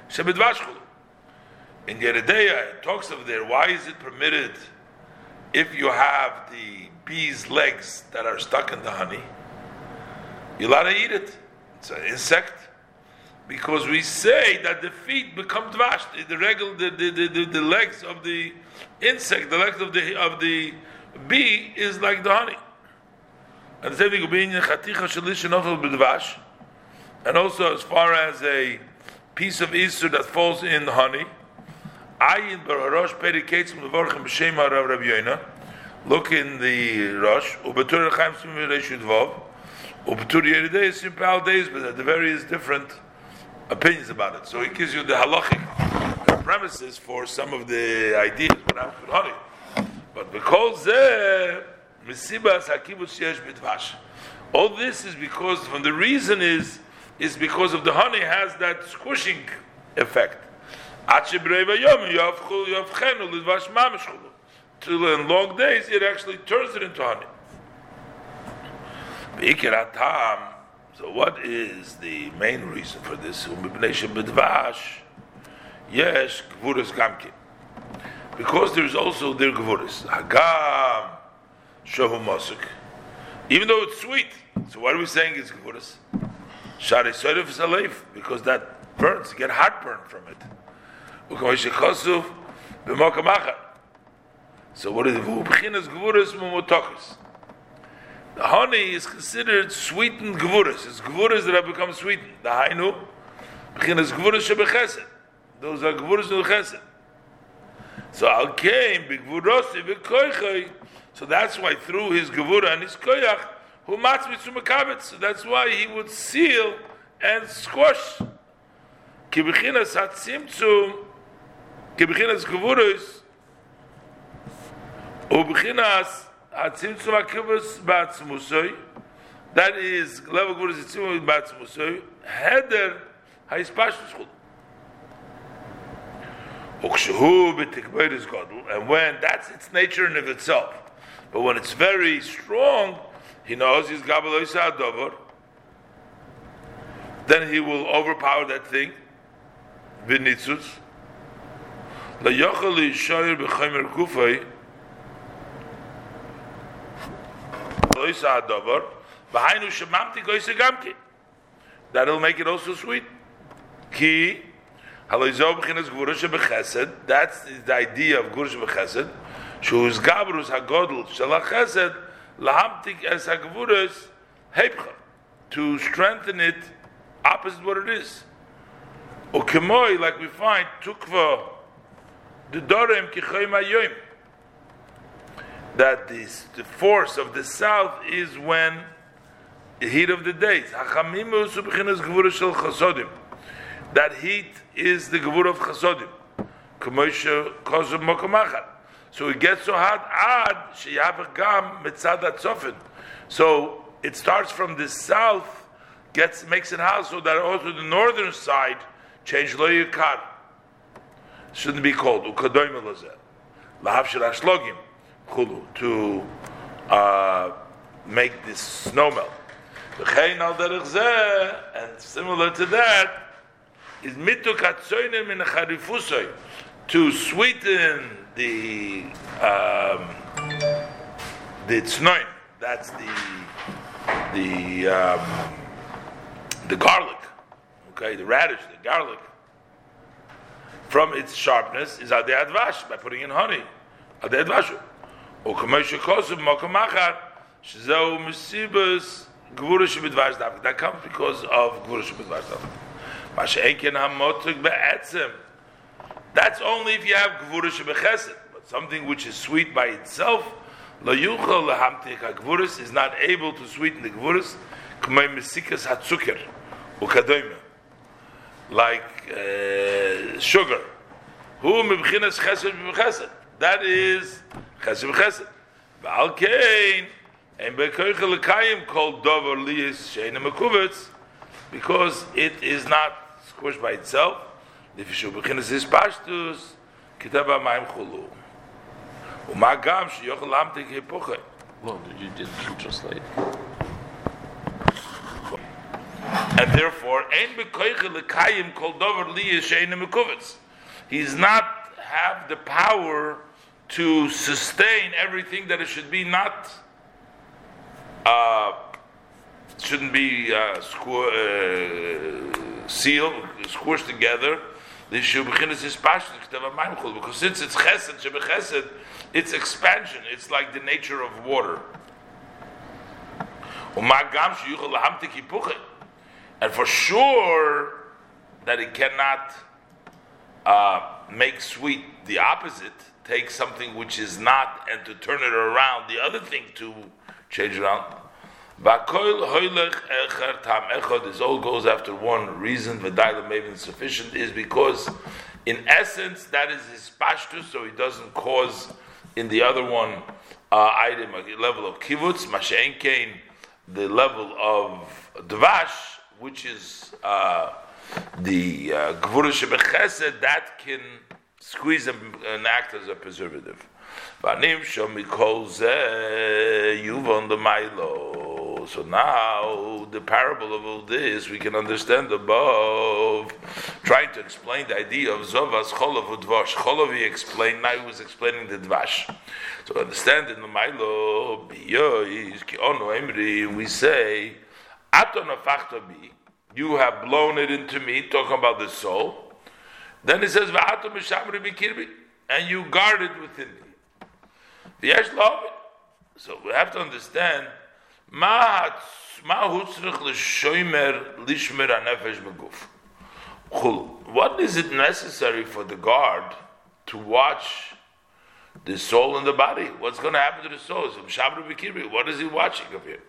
shebedvashchul. In Yeredeya, it talks of there. Why is it permitted if you have the bee's legs that are stuck in the honey? You're allowed to eat it. It's an insect because we say that the feet become dvash, the regular, the, the, the, the, legs of the insect, the legs of the of the bee is like the honey. And the same b'dvash, and also as far as a piece of Isur that falls in the honey. Ayin bararosh the vorchem b'shem. Look in the Rosh. Ubetur chaim simim reishud vov. Ubetur yeridei simpal days, but at the various different opinions about it. So he gives you the halachic premises for some of the ideas. But because misibas hakibus yesh bitvash. All this is because from the reason is is because of the honey has that squishing effect. Till in long days, it actually turns it into honey. So what is the main reason for this? Um, yes, gvuras gamkin. Because there's also their gvuras. Hagam shohu masuk. Even though it's sweet. So why are we saying it's gvuras? Shari soidif is because that burns. You get heartburn from it. So what is it? V'u'b'chinas gvuras mumotokis. The honey is considered sweetened gvuras. It's gvuras that have become sweetened. The hainu, b'chinas gvuras shebechesed. Those are gvuras chesed. So al came b'gvurosi v'koichai. So that's why through his gvura and his koyach, who matz mitzumekabetz. So that's why he would seal and squash. Ki b'chinas hatzimtzum, ki b'chinas gvuras, u b'chinas that is level good is tzimah batzmusay heder haispashus chul ukshehu b'tikbeir godel and when that's its nature in of itself. But when it's very strong he knows he's gabel dover then he will overpower that thing. V'nitzus la yochel yishoyer b'chaymer kufay That'll make it also sweet. Ki that's the idea of Gurish Bechesed. Shuz Gabrus Hagodl Shalach Chesed Lahamtik Es Hagvuras Heipcha to strengthen it opposite what it is. Ukemoi, like we find, Tukva the Dorem Kichoim Ayoim that this, the force of the south is when the heat of the days. That heat is the gevur of chasodim. So it gets so hot, ad gam mitzad So it starts from the south gets makes it hot, so that also the northern side change lo yikar. Shouldn't be called ukadoim elazeh. Lahav shel kulu to uh, make this snow melt. And similar to that is mitu katzoinim in charifusoi to sweeten the um, the tznoin. That's the the um, the garlic. Okay, the radish, the garlic. From its sharpness is ade advash by putting in honey. Ade advash. O kamesh kosu mokamachar shezeu misibas gvura shebedvash davik. That comes because of gvura shebedvash davik. Masha'enken hamotuk be'etzem. That's only if you have gvura shebechesed. But something which is sweet by itself, lo yuchal lehamtik ha is not able to sweeten the gvuras. K'may mesikas hatzuker ukadoyme. Like uh, sugar. Who mibchinas chesed b'chesed. That is Chesed v'chesed. V'al kein, and bekoiche l'kayim called dover liyis she'ena mekuvitz, because it is not squished by itself. Lifishu b'chinas is pashtus, kitab ha'mayim chulu. U'ma gam she'yoch lamtik hipuche.
Well, you didn't translate.
And therefore, ein bekoiche l'kayim called dover liyis she'ena mekuvitz. He's not have the power to sustain everything that it should be not uh, shouldn't be uh, squ- uh, sealed, squished together. Because since it's chesed shebechesed, it's expansion. It's like the nature of water. And for sure that it cannot uh, make sweet the opposite, take something which is not and to turn it around, the other thing to change around. This all goes after one reason. V'daila maybe sufficient is because, in essence, that is his pashtus, so he doesn't cause in the other one uh, item a level of kivutz, mashenkein, the level of dvash, which is uh, the uh, gvura uh, that can squeeze and, act as a preservative. So now the parable of all this we can understand above. Trying to explain the idea of zovas cholov udvash. Cholov he explained. Now he was explaining the dvash. So understand in the milo emri we say aton bi. You have blown it into me. Talking about the soul. Then it says v'aton mishamri bikirbi, and you guard it within me. V'yesh lovin. So we have to understand ma hutzrich l'shoimer lishmer anefesh beguf. What is it necessary for the guard to watch the soul and the body? What's going to happen to the soul? What is he watching of here?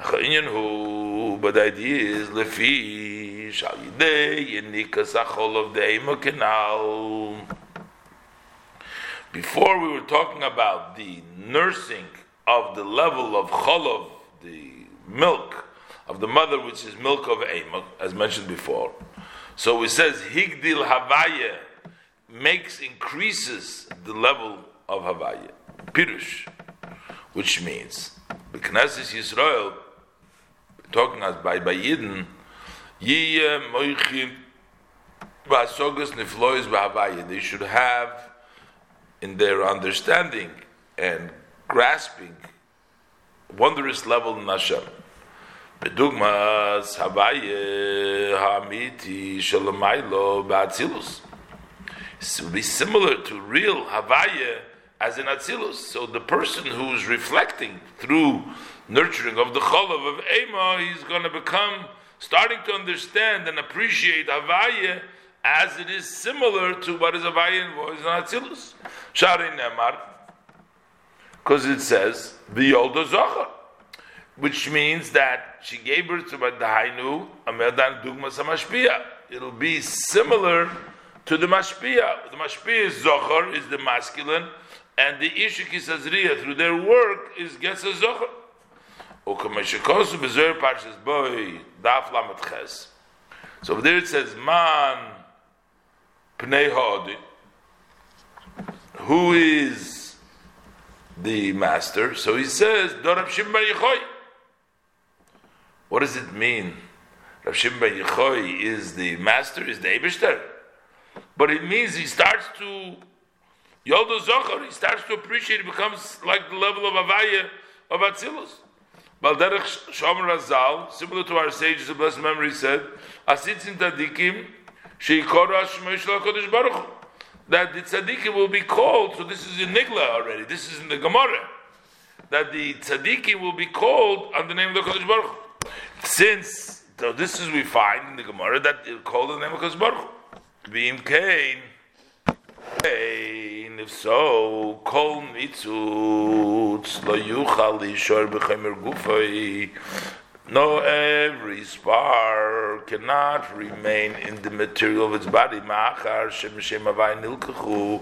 But the idea is lefi yenikas achol of the. Before we were talking about the nursing of the level of cholov, the milk of the mother, which is milk of Eimah, as mentioned before. So it says Higdil Havaya makes increases the level of Havaya. Pirush, which means the Knesset Yisrael, talking as by by Yidden, Yiyah eh, Moichim Basogas Niflois Bahavaya. They should have in their understanding and grasping wondrous level in Hashem. Bedugmas Havaye Hamiti Shalamaylo Ba'atzilus. It will be similar to real Havaye as in Atzilus. So the person who's reflecting through nurturing of the Cholav of Ema, he's going to become starting to understand and appreciate Havaye as it is similar to what is Avaya in Atzilus. Shari Nemar, because it says V'yolda Zochar, which means that she gave birth to Dahainu Ameldan Dugma Samashpia. It'll be similar to the Mashpia. The Mashpia is Zochar, is the masculine, and the Ishik is Azriya through their work is gets a Zochar. Ukameshikosu bezer parshas boy daf lamet ches. So there it says man pnei ha'odin. Who is the master? So he says Dorab Shimon Bar Yochai. What does it mean? Rav Shimon Bar is the master, is the Eibishter. But it means he starts to Yoldo Zohar, he starts to appreciate, it becomes like the level of Avaya of Atzilus. Balderech Shomer Azal, similar to our sages of blessed memory, said, Asitzin Tadikim, Sheikora Shemay Shel HaKadosh Baruch Hu." That the tzaddikim will be called, so this is in Nigla already, this is in the Gemara, that the tzaddikim will be called on the name of the Kodesh Baruch. Since, so this is we find in the Gemara, that it's called in the name of Kodesh Baruch Hu. Kain, Kain, if so, kol mitzutz, lo yuchal lishor b'chemer gufay, no, every spar cannot remain in the material of its body. Ma'achar shem shem avay nilkachu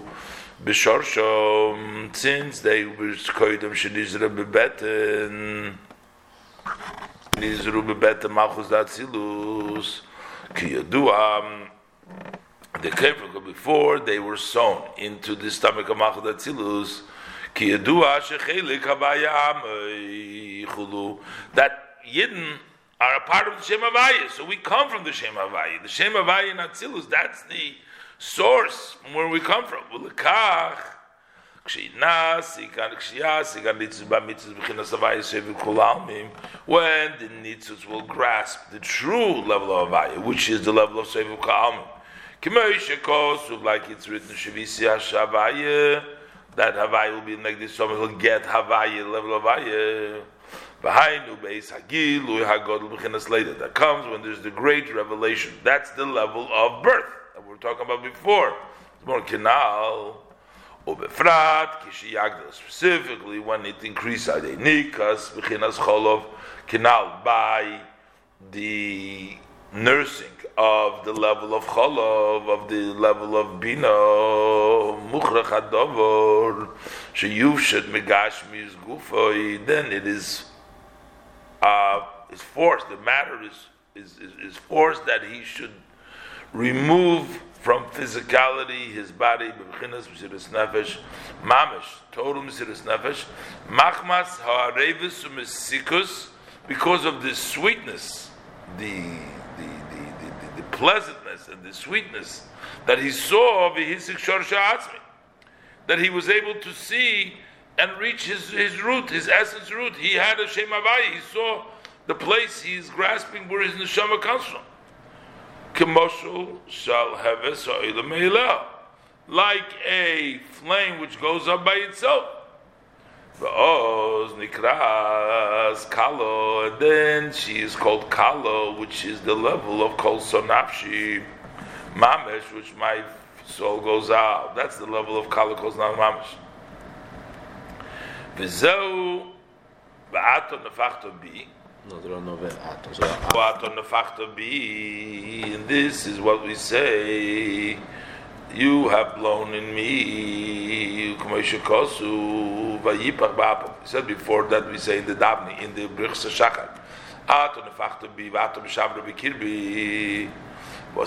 b'shorshom, since they were koydem shenizra bebeten, nizru bebeten malchus datzilus, ki yaduam, the came before they were sown into the stomach of Machad Atzilus. That Yidden are a part of the Shem Havaya, so we come from the Shem Havaya. The Shem Havaya in Atzilus, that's the source from where we come from. When the nitzus will grasp the true level of Havaya, which is the level of Seviv like it's written, that Havaya will be like this, someone will get Havaya, level of Havaya. V'hainu beis hagilu hagodol b'chinas later. That comes when there's the great revelation. That's the level of birth that we were talking about before. It's more kinal. Ubefrat kishiyagdal. Specifically when it increases adenikas b'chinas cholov kinal by the nursing of the level of cholov, of the level of bina, muchrach adovor, sheyuvshet megashmi is gufoi, then it is uh, is forced. The matter is, is, is, is forced that he should remove from physicality his body, b'chinas mesiris nefesh, mamish, total mesiris nefesh, machmas ha'arevis umesikus, because of the sweetness, the pleasantness and the sweetness that he saw of his atzmi, that he was able to see and reach his, his root, his essence root. He had a Shem Havai. He saw the place he's grasping where his neshama comes from. Kemoshul shall heves like a flame which goes up by itself. V'oz nikras kalo, and then she is called kalo, which is the level of kol sonafshi mamesh, which my soul goes out. That's the level of kalo kol mamish. V'zeu v'ato nefachto bi.
No, there are no ve'ato.
V'ato nefachto bi. And this is what we say. You have blown in me. He said before that we say in the Davni, in the b'shavra b'kirbi.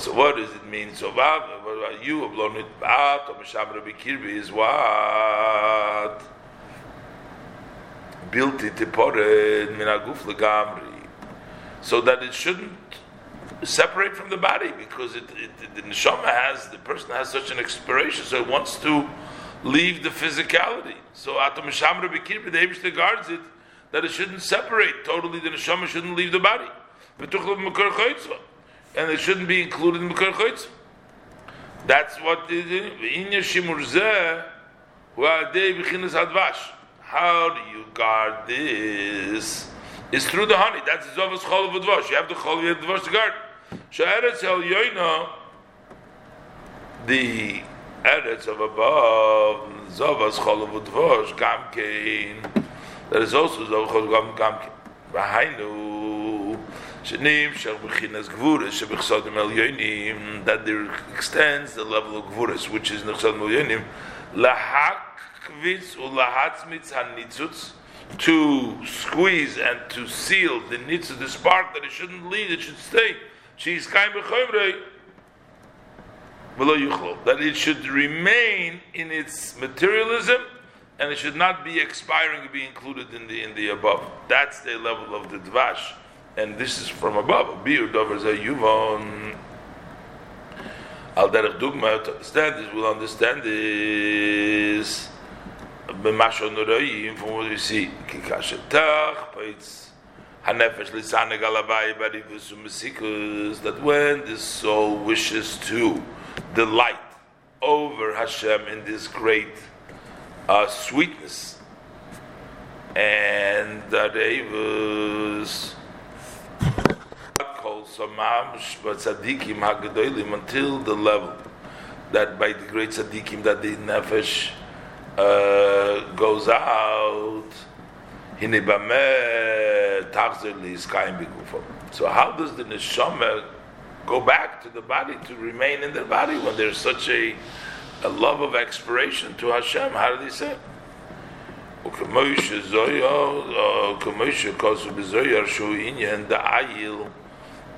So what does it mean? So you have blown it. Ato b'shavra b'kirbi is what? bilti tipore minaguf legamri, so that it shouldn't separate from the body because it, it, the neshama has the person has such an expiration, so it wants to leave the physicality. So atom shamra b'kirbi, the Eibush guards it that it shouldn't separate totally. The neshama shouldn't leave the body, and it shouldn't be included in the That's what the inya shimur zeh huadei b'chinas advash. How do you guard this? It's through the honey. That's the Zovas Chol of Dvosh. You have the Chol, the Dvosh to guard. She'eretz El Yoina, the Eretz of above, Zovas Chol of Dvosh, Gamkein, that is also Zovas Chol of Gamkein. V'hainu, Shenim Shel Bechinas Gvuris, Shebechsodim El Yoinim, that there extends the level of Gvuris, which is Nechsodim El Yoinim, Lahak kvitz ulahatzmitz hanitzutz to squeeze and to seal the of the spark that it shouldn't leave, it should stay. That it should remain in its materialism and it should not be expiring to be included in the in the above. That's the level of the dvash, and this is from above. Bir dover yuvon. Al derech dugma to understand this, we'll understand this. From what we see. Kikashetach, paitz hanefesh. That when the soul wishes to delight over Hashem in this great uh, sweetness. And called Samamsh, but Tzadikim HaGadolim until the level that by the great Tzadikim that the Nefesh uh, goes out. So how does the neshama go back to the body to remain in the body when there's such a a love of expiration to Hashem. How did he say?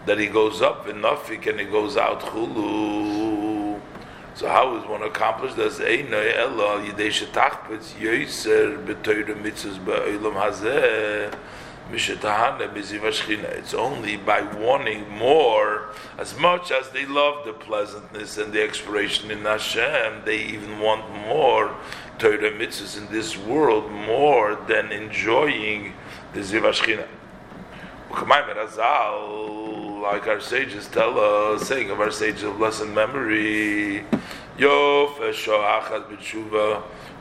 That he goes up in Nafik and he goes out Chulu. So how is one accomplished? That's Eina Ella Yidei Hazeh it's only by wanting more, as much as they love the pleasantness and the expiration in Hashem, they even want more Torah mitzvahs in this world more than enjoying the Zivashchina. Like our sages tell us, saying of our sages of blessed memory, B'tshuva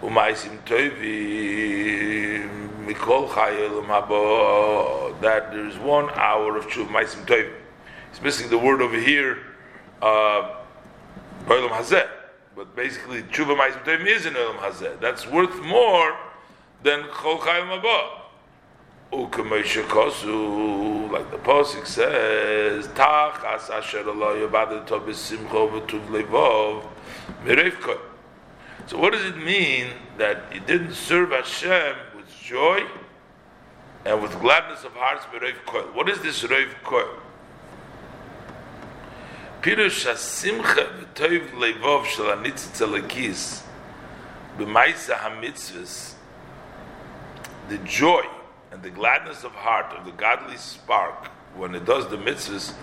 Umaisim mikol habo that there is one hour of tshuva ma'asim tovim. He's missing the word over here, uh, hazeh. But basically, tshuva ma'asim tovim is in olam hazeh. That's worth more than kol chayil habo. Kosu, like the posik says, asher Allah levov. So what does it mean that you didn't serve Hashem with joy and with gladness of hearts. What is this reiv koil? Pirush hasimcha v'toiv alekis b'maisa hamitzvahs the joy and the gladness of heart of the godly spark when it does the mitzvahs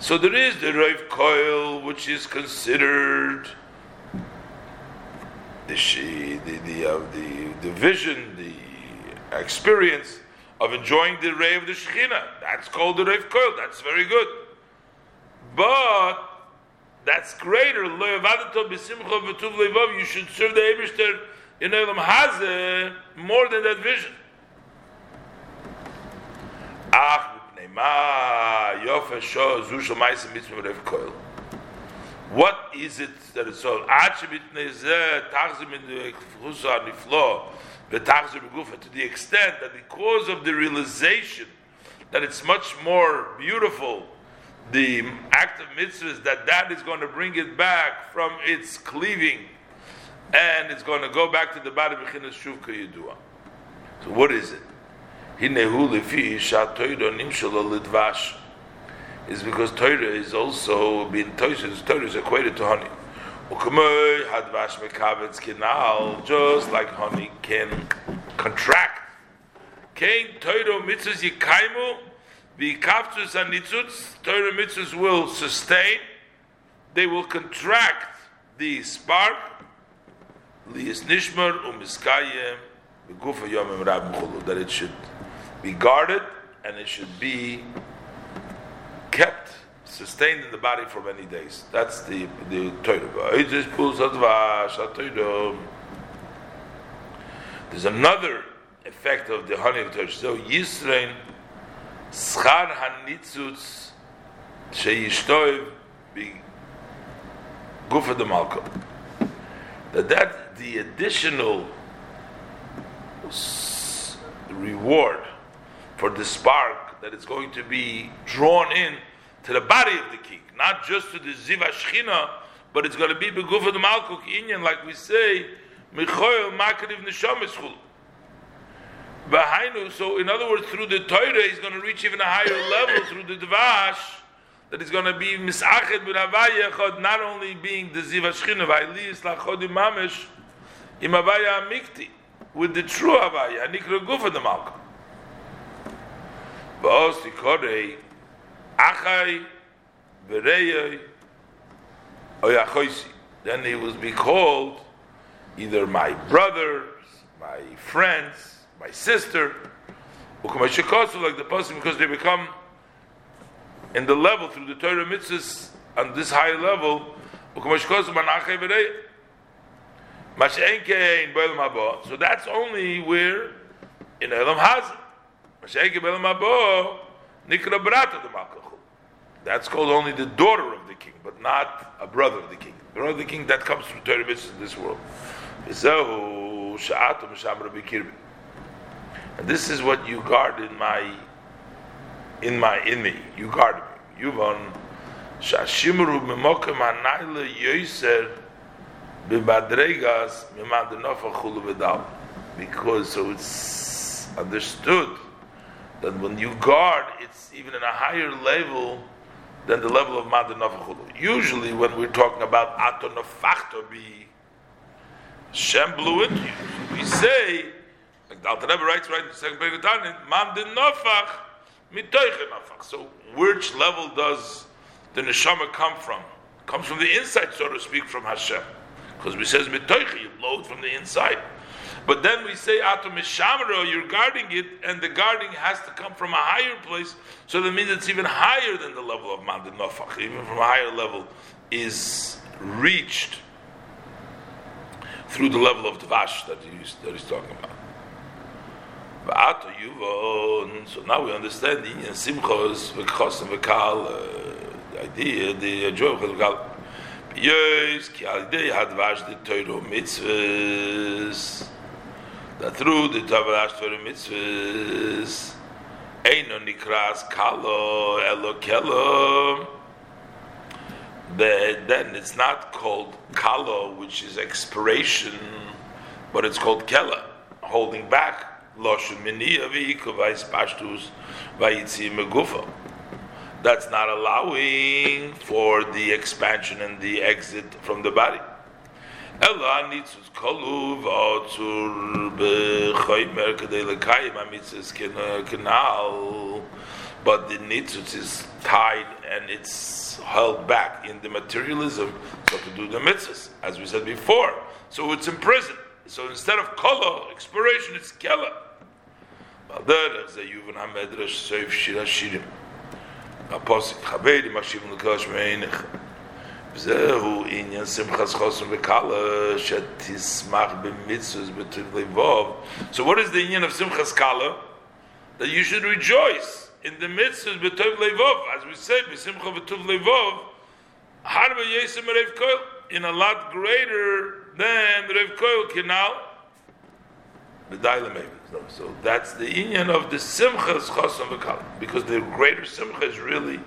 so there is the Rav Koil, which is considered the the the, uh, the the vision, the experience of enjoying the ray of the Shekhinah. That's called the Rav Koil. That's very good. But that's greater. You should serve the Eberster in Elam Hazeh more than that vision. What is it that is so? To the extent that because of the realization that it's much more beautiful, the act of mitzvahs, that that is going to bring it back from its cleaving and it's going to go back to the body of Shuvka So what is it? Hinehu lefi shatoira nimshalo lidvash is because Torah is also being Torah is equated to honey. Hadvash just like honey can contract. Kein Torah mitzvahs yikaimu, the kaftus and nitzutz, Torah mitzvahs will sustain, they will contract the spark, liyis nishmar umiskayem, that it should be guarded and it should be kept, sustained in the body for many days. That's the the Torah. There's another effect of the honey of Torah. So Yisrael schar hanitzutz sheyishtoiv gufa de malka. That that the additional reward for the spark that is going to be drawn in to the body of the king, not just to the Ziva Shechina, but it's going to be Begufa the Malkuk Inyan, like we say, Michoel Makariv Neshamis So in other words, through the Torah, he's going to reach even a higher level through the Dvash, that he's going to be Misachet with Havaya not only being the Ziva Shechina, Vailis Lachodim Mamish, Im Havaya Amikti, with the true Havaya, Nikra Gufa the Malkuk. Ba'os Tikorei, Achai, Bereyoi, Oyachoisi. Then he will be called either my brothers, my friends, my sister, like the person, because they become in the level through the Torah mitzvahs on this high level. So that's only where in Elam Hazim. That's called only the daughter of the king, but not a brother of the king. The brother of the king that comes through Torah mitzvahs in this world. Zehu Sha'atu Misham Rabbi Kirbi. And this is what you guard in my in my in me. You guard me. Yuvon Shashimru Mimokem Anayla Yoiser Bibadregas Mimadenofa Chulu Vidal. Because so it's understood that when you guard, it's even in a higher level than the level of Madenofa Chulu. Usually, when we're talking about Atonofachto be Shem blew into you. We say, the Alter Rebbe writes right in the second page of Tanya, Man din nofach, mitoiche nofach. So, which level does the neshama come from? Comes from the inside, so to speak, from Hashem. Because we says mitoiche, you blow it from the inside. But then we say atom mishamro, you're guarding it, and the guarding has to come from a higher place. So that means it's even higher than the level of man din nofach. Even from a higher level is reached through the level of Dvash that he's, that he's talking about. So now we understand the Inyan Simchos, V'chos, and V'kal, uh, idea, the joy of V'kal. Yes, ki al idei hadvash the Torah mitzvahs, that through the Tavash Torah mitzvahs, Eino nikras kalo elo kelo, then it's not called kalo, which is expiration, but it's called kela, holding back. That's not allowing for the expansion and the exit from the body. But the nitzutz is tied and it's held back in the materialism, so to do the mitzvahs, as we said before. So it's imprisoned. So instead of kala, expiration, it's kela. הפוסק חבר עם השיב לקדוש מעינך זהו עניין שמחס חוסן וקלה שתשמח במצווס בטוב לבוב So what is the inyan of Simchas Kala? That you should rejoice in the mitzvahs b'tov levov, as we said, b'simcha b'tov levov, harba yesem Rev Koil, in a lot greater than Rev Koil canal, so that's the union of the simchas chasam v'kal, because the greater simcha is really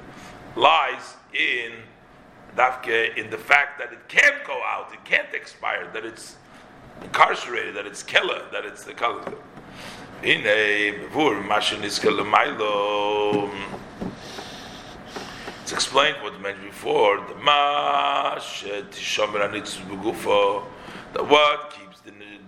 lies in dafke in the fact that it can't go out, it can't expire, that it's incarcerated, that it's killer, that it's the kal. In a color. It's explained what mentioned before. The mash tishomer begufo. That what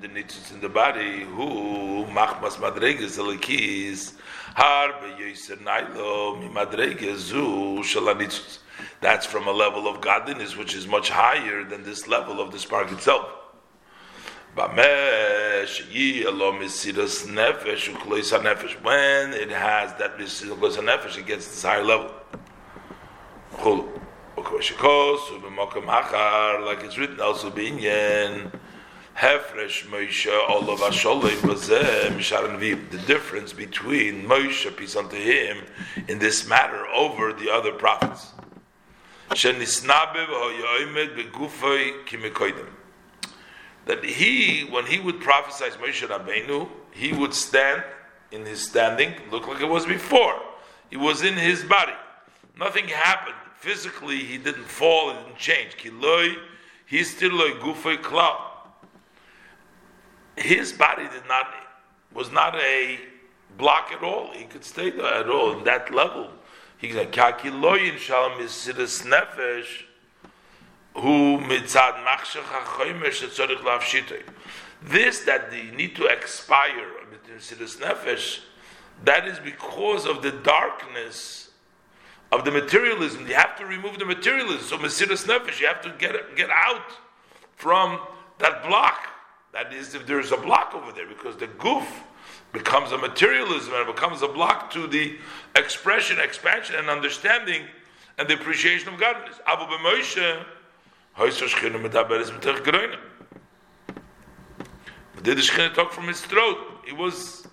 the the in the body. Who machmas madreges elikis har beyoser nailo mi madreges zu shalanitzutz. That's from a level of godliness which is much higher than this level of the spark itself. When it has that mesiras nefesh, it gets this higher level. Like it's written also binyan Hefresh Moshe The difference between Moshe, peace unto him, in this matter over the other prophets. That he, when he would prophesy Moshe Rabbeinu, he would stand in his standing, look like it was before. He was in his body. Nothing happened physically he didn't fall, he didn't change. He's still like gufay klal. His body did not was not a block at all. He could stay there at all in that level. He said, "Kakiloyin shalom is nefesh." who mitzad. This that they need to expire in Siddur Nefesh, that is because of the darkness of the materialism. You have to remove the materialism. So Mesiris Nefesh, you have to get get out from that block. That is, if there is a block over there, because the goof becomes a materialism and becomes a block to the expression, expansion, and understanding and the appreciation of godliness. Abu B'Moshe, Geroina. Did the Shechina talk from his throat? He was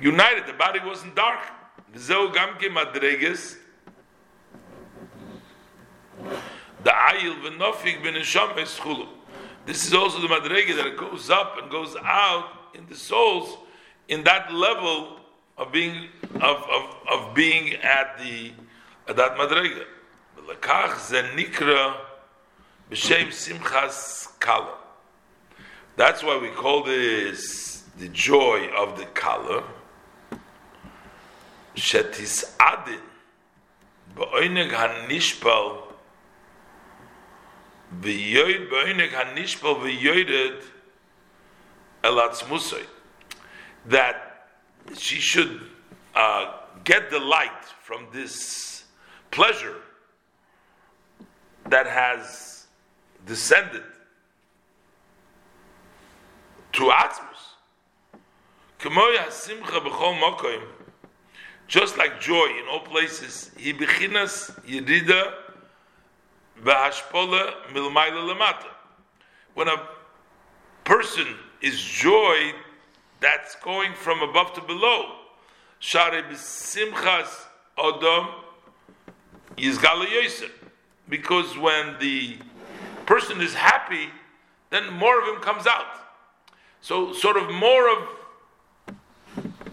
united. The body wasn't dark. The ayil v'nofig b'nesham eschulu. This is also the madrege that it goes up and goes out in the souls in that level of being of, of, of being at the at that madrege. Lekach ze nikra b'shem simchas kala. That's why we call this the joy of the kala. Shetis adin hanishpal v'yoyd elatzmusay. That she should uh, get the light from this pleasure that has descended to mokoim, just like joy in all places, he bechinas yirida v'hashpola milmayla lemata. When a person is joy, that's going from above to below. Shari b'simchas odom yizgala yosef. Because when the person is happy, then more of him comes out. So, sort of more of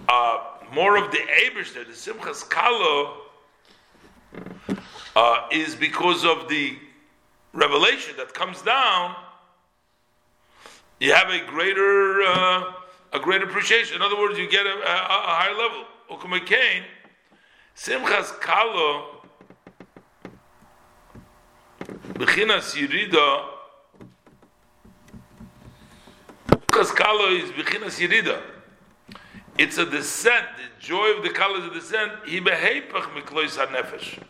uh, more of the Eberster, the Simchas Kalo, uh, is because of the revelation that comes down. You have a greater uh, a greater appreciation. In other words, you get a, a, a higher level. Ukumakain, Simchas Kalo, Bechinas Yirida. Simchas Kalo is Bechinas Yirida. It's a descent. The joy of the Kalo is a descent. He behepach miklois nefesh.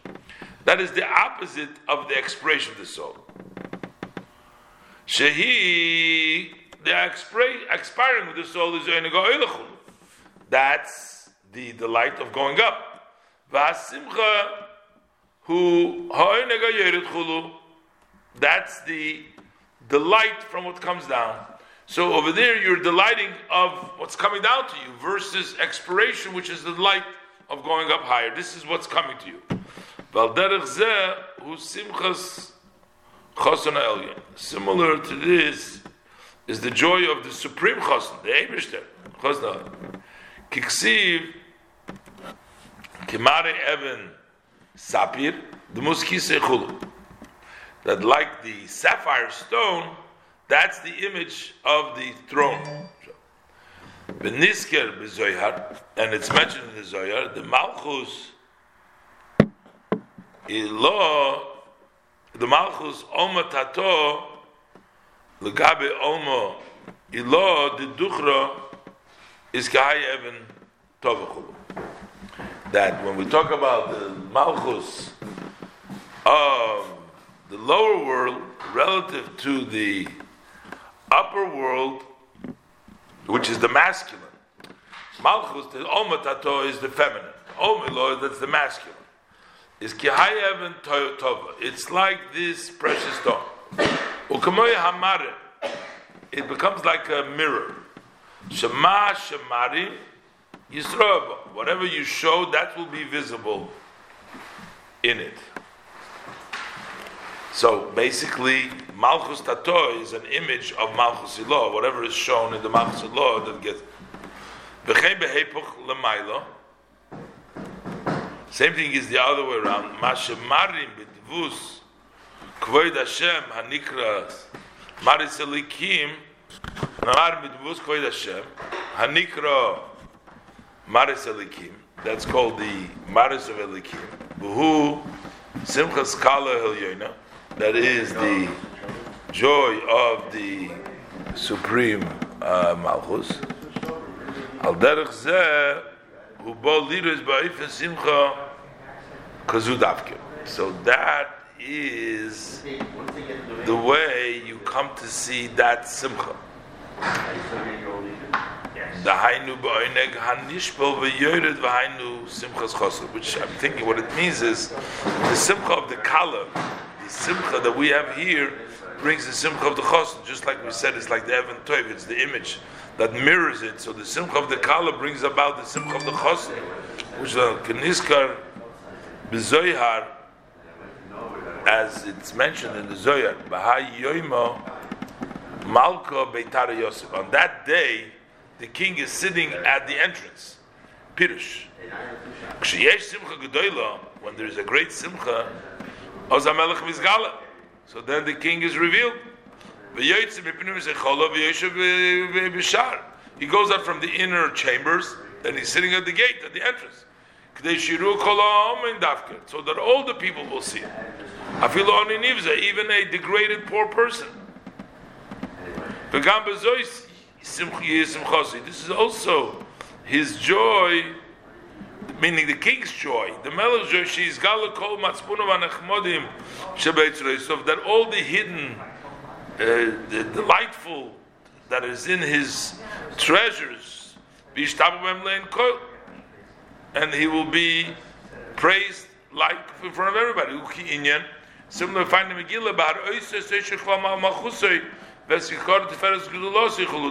That is the opposite of the expression of the soul. Shehi, the expiring of the soul is That's the delight of going up. Vasimcha, who. That's the delight from what comes down. So over there, you're delighting of what's coming down to you versus expiration, which is the light of going up higher. This is what's coming to you. Similar to this is the joy of the supreme chassan, the Eibishter. Chasna. Kiksiv, Kimare Evan Sapir, the Muskise Chulu. That like the sapphire stone, that's the image of the throne. Benisker b'Zoyar, and it's mentioned in the Zoyar, the Malchus, Ilo, the Malchus, Oma Tato, Legabe Oma, Ilo, the Duchra, is Kahai Evan Tovachulu. That when we talk about the Malchus of the lower world relative to the upper world, which is the masculine. Malchus, the Omatato is the feminine. Omilo, that's the masculine. Is Kihayev and. It's like this precious stone. Ukamoya Hamare. It becomes like a mirror. Shema Shemari Yisroba. Whatever you show, that will be visible in it. So basically, Malchus Tato is an image of Malchus Ilah, whatever is shown in the Malchus Ilah that gets. Same thing is the other way around. midvus kvoid Hashem hanikra maris elikim Hashem hanikra maris elikim that's called the maris of elikim. Simchas kala helyona that is the joy of the supreme uh, malchus. Al derech zeh so that is the way you come to see that simcha. The hainu ba'ineg hanishbel v'yored v'hainu simchas chosr which I'm thinking what it means is the simcha of the kala the simcha that we have here brings the simcha of the chosr just like we said it's like the Evan Toiv it's the image that mirrors it so the simcha of the kala brings about the simcha of the chosr which a keniskar b'zoyhar as it's mentioned in the Zohar, Bahai Yoimo Malka Beitar Yosef. On that day, the king is sitting at the entrance. Pirush. When there is a great Simcha. So then the king is revealed. He goes out from the inner chambers, then he's sitting at the gate, at the entrance. So that all the people will see him. Even a degraded poor person. This is also his joy, meaning the king's joy. The melech joy, she is gala kol matzpuno v'anachmodim shebeitzreisov, that all the hidden, Uh, the delightful that is in his treasures, and he will be praised like in front of everybody. Similar find the Megillah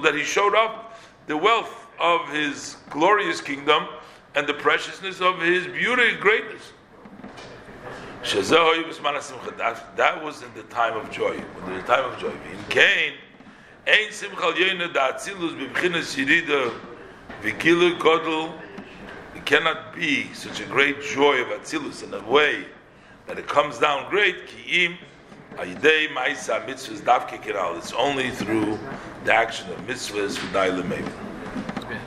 that he showed up the wealth of his glorious kingdom and the preciousness of his beauty and greatness. That, was in the time of joy. In the time of joy. In Cain. It cannot be such a great joy of atzilus in a way that it comes down great. It's only through the action of mitzvahs, v'dai lemeim.
Okay,